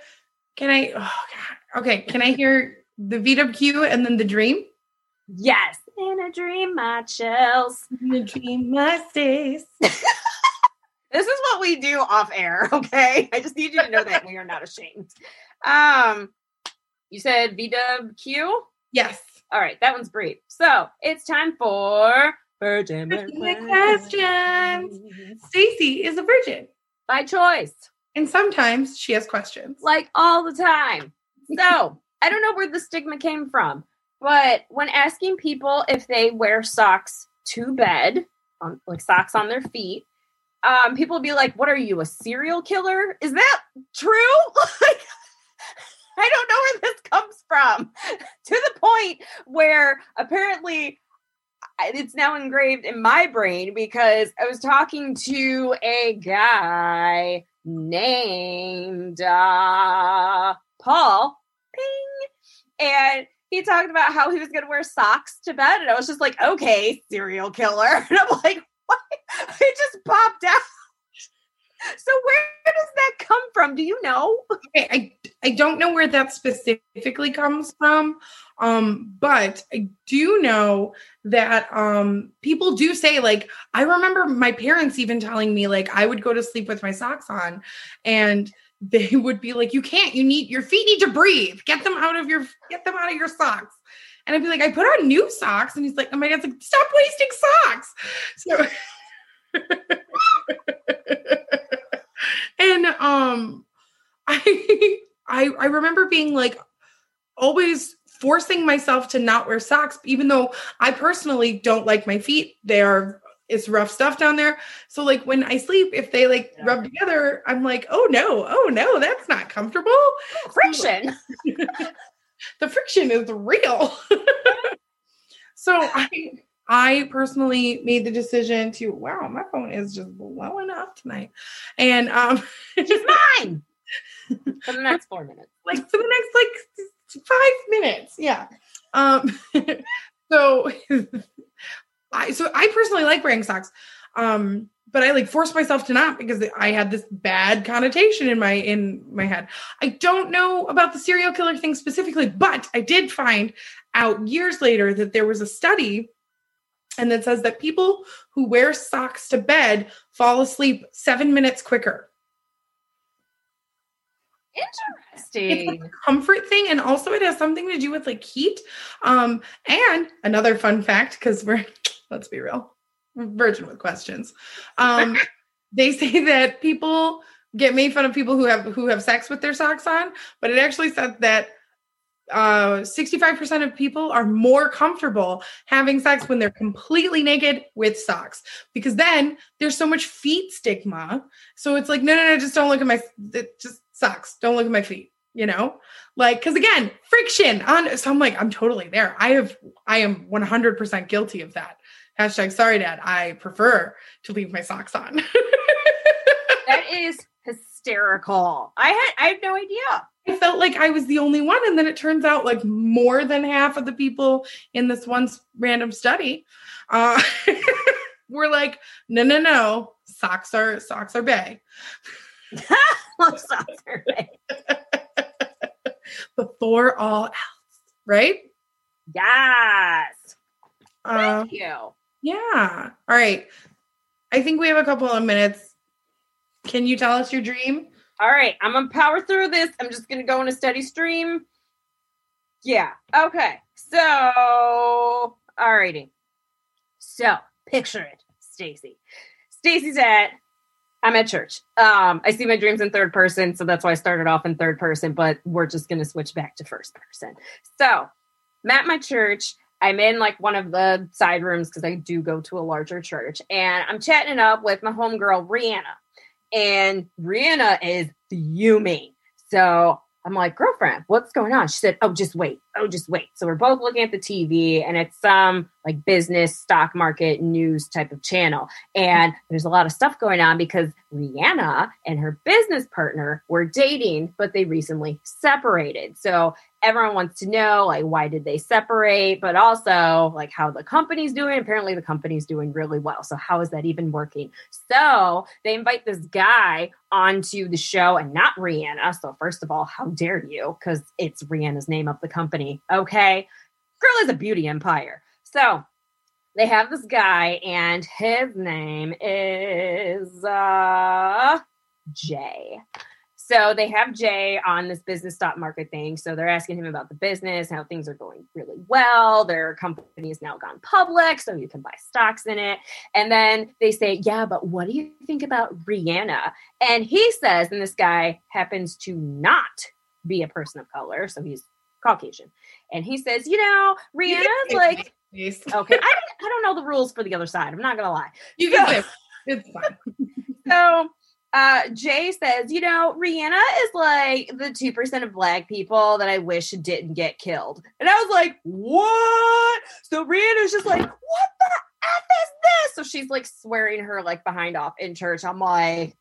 can i oh god okay can i hear the vwq and then the dream Yes. In a dream, my chills. the dream my stays This is what we do off air, okay? I just need you to know that we are not ashamed. Um, you said VWQ? yes All right, that one's brief. So it's time for Virgin questions. stacy is a virgin by choice. and sometimes she has questions like all the time. So I don't know where the stigma came from, but when asking people if they wear socks to bed, on, like socks on their feet, um, people will be like, "What are you, a serial killer? Is that true?" like, I don't know where this comes from. to the point where apparently it's now engraved in my brain because I was talking to a guy named uh, Paul Ping, and he talked about how he was going to wear socks to bed. And I was just like, okay, serial killer. And I'm like? It just popped out. So where does that come from? Do you know? Okay, I I don't know where that specifically comes from, um, but I do know that um, people do say like I remember my parents even telling me like I would go to sleep with my socks on, and they would be like, "You can't. You need your feet need to breathe. Get them out of your get them out of your socks." And I'd be like, "I put on new socks," and he's like, "Oh my dad's like, stop wasting socks." So. and um I I I remember being like always forcing myself to not wear socks even though I personally don't like my feet they are it's rough stuff down there so like when I sleep if they like Yeah. rub together I'm like oh no oh no that's not comfortable Friction. the friction is real. so I I personally made the decision to wow, my phone is just blowing up tonight. And um just mine. For the next four minutes. like for the next like five minutes. Yeah. Um so I so I personally like wearing socks. Um but I like forced myself to not because I had this bad connotation in my in my head. I don't know about the serial killer thing specifically, but I did find out years later that there was a study and that says that people who wear socks to bed fall asleep 7 minutes quicker. It's Interesting. like a comfort thing and also it has something to do with like heat um and another fun fact because we're let's be real virgin with questions. Um they say that people get made fun of people who have who have sex with their socks on but it actually said that uh 65% of people are more comfortable having sex when they're completely naked with socks because then there's so much feet stigma. So it's like no no no just don't look at my it just socks. Don't look at my feet you know? Like because again friction on so i'm like i'm totally there. I have i am 100% guilty of that hashtag sorry dad i prefer to leave my socks on That is hysterical. I had I had no idea. i felt like i was the only one and then it turns out like more than half of the people in this one random study uh were like no no no socks are socks are bay Love socks are big. before all else right Yes. uh, Thank you. Yeah. All right. I think we have a couple of minutes. Can you tell us your dream? All right, I'm gonna power through this. I'm just gonna go in a steady stream. Yeah. Okay. So, alrighty. So, picture it, Stacy. Stacy's at. I'm at church. Um, I see my dreams in third person, so that's why I started off in third person. But we're just gonna switch back to first person. So, I'm at my church. I'm in like one of the side rooms because I do go to a larger church, and I'm chatting up with my homegirl Rihanna and Rihanna is fuming. So I'm like, girlfriend, what's going on? She said, oh, just wait. Oh, just wait. So we're both looking at the TV and it's some like business, stock market, news type of channel. And there's a lot of stuff going on because Rihanna and her business partner were dating, but they recently separated. So everyone wants to know like why did they separate, but also like how the company's doing. Apparently the company's doing really well. So how is that even working? So they invite this guy onto the show and not Rihanna. So first of all, how dare you? Because it's Rihanna's name of the company. Okay. Girl is a beauty empire. So they have this guy, and his name is uh Jay. So they have Jay on this business stock market thing. So they're asking him about the business, how things are going really well. Their company has now gone public, so you can buy stocks in it. And then they say, Yeah, but what do you think about Rihanna? And he says, and this guy happens to not be a person of color, so he's Caucasian. And he says, You know, Rihanna's like, okay, I don't, I don't know the rules for the other side. I'm not going to lie. You can say it's fine. So uh Jay says, you know, Rihanna is like the 2% of black people that I wish didn't get killed. And I was like, what? So Rihanna's just like, what the F is this? So she's like swearing her like behind off in church. I'm like,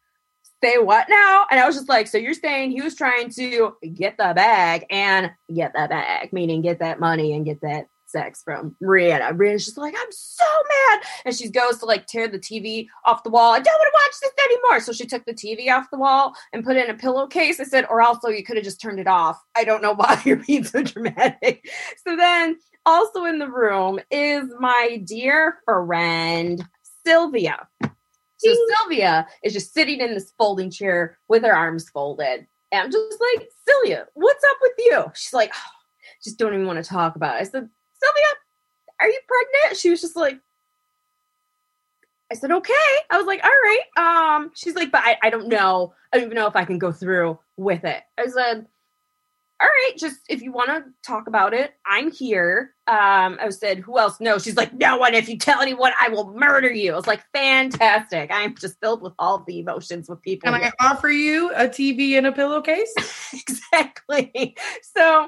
say what now? And I was just like, so you're saying he was trying to get the bag and get that bag, meaning get that money and get that sex from Rihanna. Rihanna's just like, I'm so mad. And she goes to like tear the TV off the wall. I don't want to watch this anymore. So she took the TV off the wall and put it in a pillowcase. I said, or also you could have just turned it off. I don't know why you're being so dramatic. So then also in the room is my dear friend Sylvia. So Sylvia is just sitting in this folding chair with her arms folded. And I'm just like, Sylvia, what's up with you? She's like, oh, just don't even want to talk about it. I said, Sylvia, are you pregnant? She was just like, I said, okay. I was like, all right. Um, she's like, but I, I don't know. I don't even know if I can go through with it. I said, all right, just if you want to talk about it, I'm here. Um, I said, who else? No, she's like, no one. If you tell anyone, I will murder you. I was like, fantastic. I'm just filled with all the emotions with people. Can here. I offer you a TV and a pillowcase? exactly. So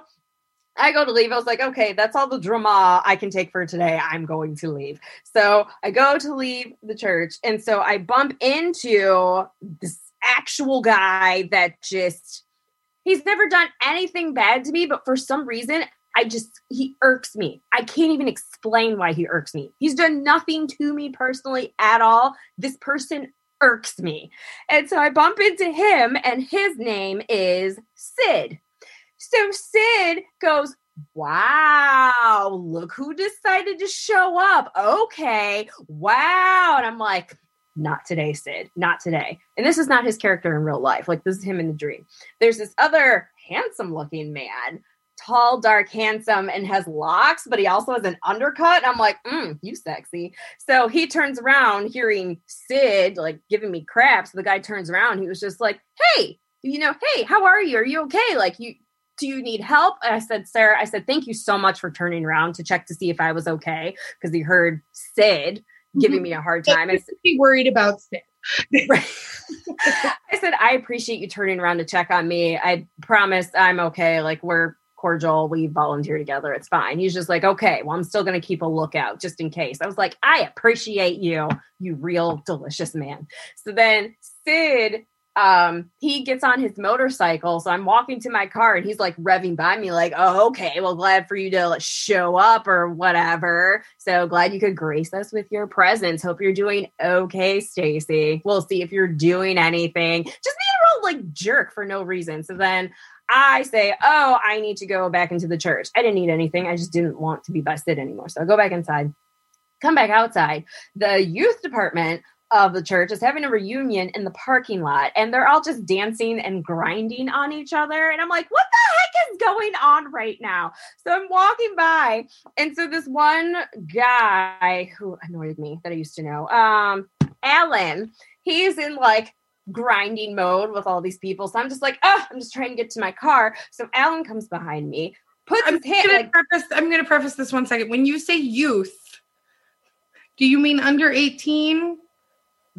I go to leave. I was like, okay, that's all the drama I can take for today. I'm going to leave. So I go to leave the church. And so I bump into this actual guy that just, he's never done anything bad to me, but for some reason, I just, he irks me. I can't even explain why he irks me. He's done nothing to me personally at all. This person irks me. And so I bump into him, and his name is Sid. So Sid goes, Wow, look who decided to show up. Okay, wow. And I'm like, Not today, Sid, not today. And this is not his character in real life. Like, this is him in the dream. There's this other handsome looking man, tall, dark, handsome, and has locks, but he also has an undercut. I'm like, mm, You sexy. So he turns around, hearing Sid like giving me crap. So the guy turns around. He was just like, Hey, you know, hey, how are you? Are you okay? Like, you do you need help? And I said, Sarah, I said, thank you so much for turning around to check to see if I was okay because he heard Sid giving mm-hmm. me a hard time. I said, Be worried about Sid. I said, I appreciate you turning around to check on me. I promise I'm okay. Like, we're cordial. We volunteer together. It's fine. He's just like, okay, well, I'm still going to keep a lookout just in case. I was like, I appreciate you, you real delicious man. So then Sid um he gets on his motorcycle so i'm walking to my car and he's like revving by me like oh okay well glad for you to like, show up or whatever so glad you could grace us with your presence hope you're doing okay stacy we'll see if you're doing anything just being a real like jerk for no reason so then I say, Oh, I need to go back into the church. I didn't need anything. I just didn't want to be busted anymore. So I go back inside, come back outside. The youth department of the church is having a reunion in the parking lot and they're all just dancing and grinding on each other. And I'm like, what the heck is going on right now? So I'm walking by. And so this one guy who annoyed me that I used to know, um, Alan, he's in like grinding mode with all these people. So I'm just like, oh, I'm just trying to get to my car. So Alan comes behind me, puts I'm his hand gonna like preface. I'm going to preface this one second. When you say youth, do you mean under 18?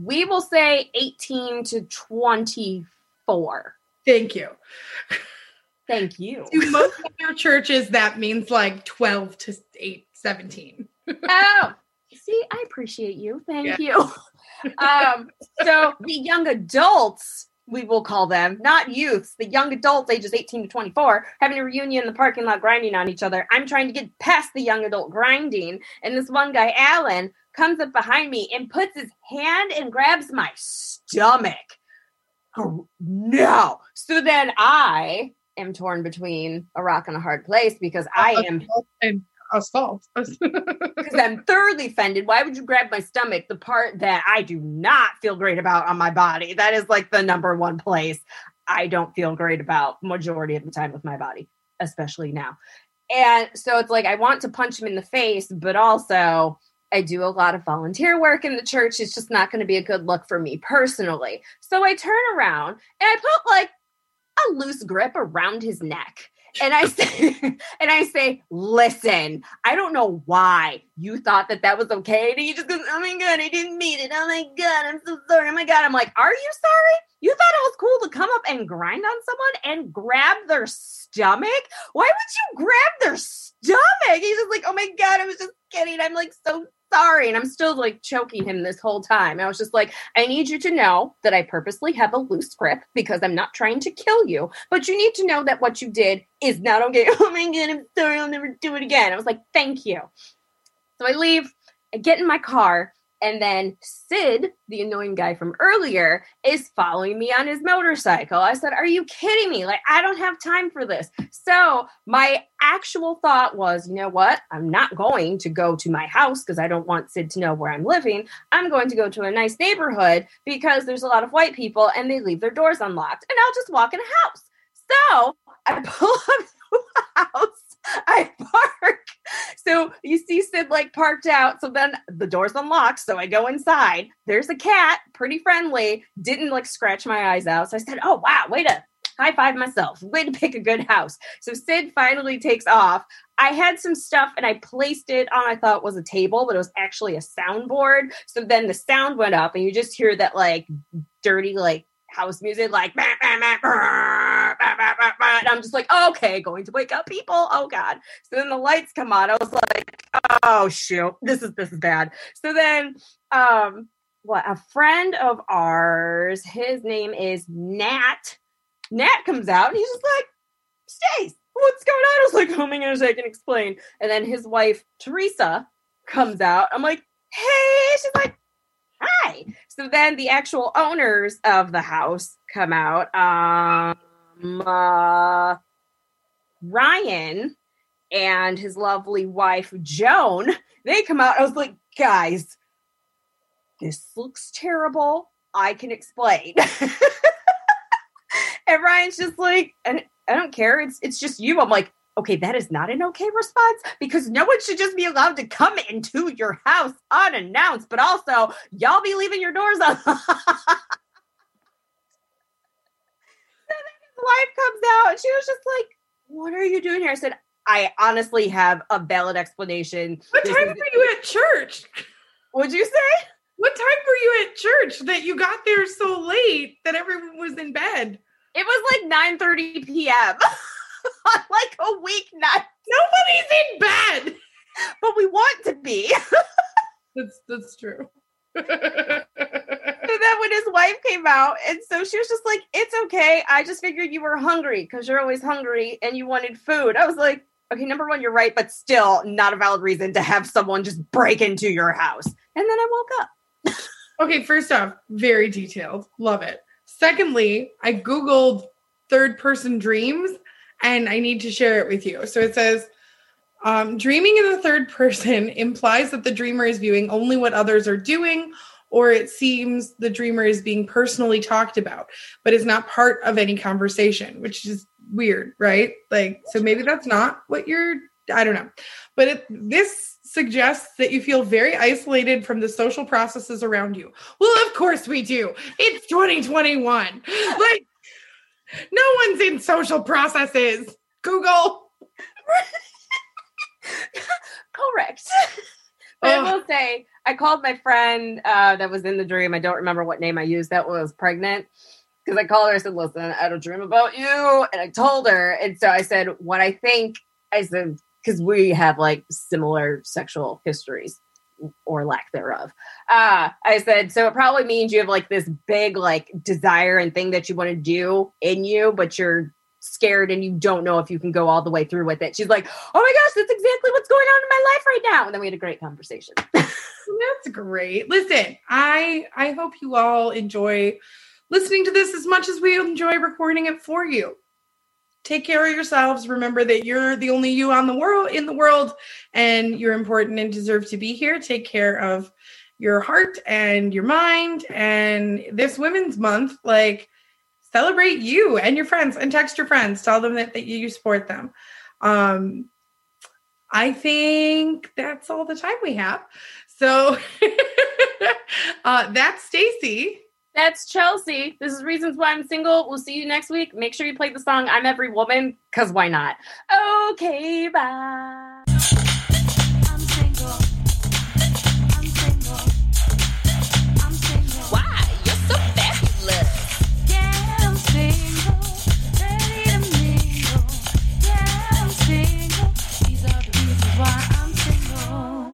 We will say 18 to 24. Thank you. Thank you. To most other churches, that means like 12 to 8, 17. oh, see, I appreciate you. Thank you. um, so the young adults, we will call them, not youths, the young adults ages 18 to 24, having a reunion in the parking lot grinding on each other. I'm trying to get past the young adult grinding. And this one guy, Alan, comes up behind me and puts his hand and grabs my stomach. Oh, no. So then I am torn between a rock and a hard place because I uh, am And assault. because I'm thoroughly offended. Why would you grab my stomach, the part that I do not feel great about on my body? That is like the number one place I don't feel great about majority of the time with my body, especially now. And so it's like I want to punch him in the face, but also I do a lot of volunteer work in the church. It's just not going to be a good look for me personally. So I turn around and I put like a loose grip around his neck. And I say, and I say, listen, I don't know why you thought that that was okay. And he just goes, oh my God, I didn't mean it. Oh my God, I'm so sorry. Oh my God. I'm like, are you sorry? You thought it was cool to come up and grind on someone and grab their stomach? Why would you grab their stomach? he's just like, oh my god, I was just kidding. I'm like so sorry. And I'm still like choking him this whole time. I was just like, I need you to know that I purposely have a loose grip because I'm not trying to kill you. But you need to know that what you did is not okay. Oh my god, I'm sorry, I'll never do it again. I was like, thank you. So I leave, I get in my car, and then Sid, the annoying guy from earlier, is following me on his motorcycle. I said, Are you kidding me? Like, I don't have time for this. So, my actual thought was, you know what? I'm not going to go to my house because I don't want Sid to know where I'm living. I'm going to go to a nice neighborhood because there's a lot of white people and they leave their doors unlocked, and I'll just walk in a house. So, I pull up to a house. I park. So you see Sid like parked out. So then the door's unlocked. So I go inside. There's a cat, pretty friendly, didn't like scratch my eyes out. So I said, Oh, wow, way to high five myself. Way to pick a good house. So Sid finally takes off. I had some stuff and I placed it on, I thought was a table, but it was actually a soundboard. So then the sound went up and you just hear that like dirty, like house music, like, bah, bah, bah, and I'm just like, okay, going to wake up people. Oh God. So then the lights come on. I was like, oh shoot, this is this is bad. So then um what a friend of ours, his name is Nat. Nat comes out and he's just like, Stace, what's going on? I was like, oh my gosh, I can explain. And then his wife, Teresa, comes out. I'm like, hey, she's like, hi. So then the actual owners of the house come out. Um, uh, Ryan and his lovely wife, Joan, they come out. I was like, guys, this looks terrible. I can explain. and Ryan's just like, and I don't care. It's it's just you. I'm like, okay, that is not an okay response because no one should just be allowed to come into your house unannounced, but also y'all be leaving your doors unlocked. then his wife comes out and she was just like, What are you doing here? I said, I honestly have a valid explanation. What This time were you at church? Would you say? What time were you at church that you got there so late that everyone was in bed? It was like 9 30 p.m. on like a weeknight, Nobody's in bed. but we want to be. That's that's true. So then when his wife came out, and so she was just like, It's okay. I just figured you were hungry because you're always hungry and you wanted food. I was like, Okay, number one, you're right, but still not a valid reason to have someone just break into your house. And then I woke up. Okay, first off, very detailed. Love it. Secondly, I Googled third person dreams and I need to share it with you. So it says, um, dreaming in the third person implies that the dreamer is viewing only what others are doing, or it seems the dreamer is being personally talked about, but is not part of any conversation, which is weird, right? Like, so maybe that's not what you're, I don't know. But it, this suggests that you feel very isolated from the social processes around you. Well, of course we do. It's 2021. Like, no one's in social processes. Google. Correct. but I will say, I called my friend uh, that was in the dream. I don't remember what name I used. That was pregnant. Because I called her, I said, Listen, I had a dream about you. And I told her. And so I said, What I think, I said, because we have like similar sexual histories or lack thereof. Uh, I said, So it probably means you have like this big like desire and thing that you want to do in you, but you're scared and you don't know if you can go all the way through with it. She's like, Oh my gosh, that's exactly what's going on in my life right now. And then we had a great conversation. That's great. Listen, I I hope you all enjoy listening to this as much as we enjoy recording it for you. Take care of yourselves. Remember that you're the only you on the world in the world and you're important and deserve to be here. Take care of your heart and your mind and this women's month like celebrate you and your friends and text your friends tell them that, that you support them um i think that's all the time we have so uh, that's Stacy. That's Chelsea. This is Reasons Why I'm Single. We'll see you next week. Make sure you play the song I'm Every Woman, because why not? Okay, bye.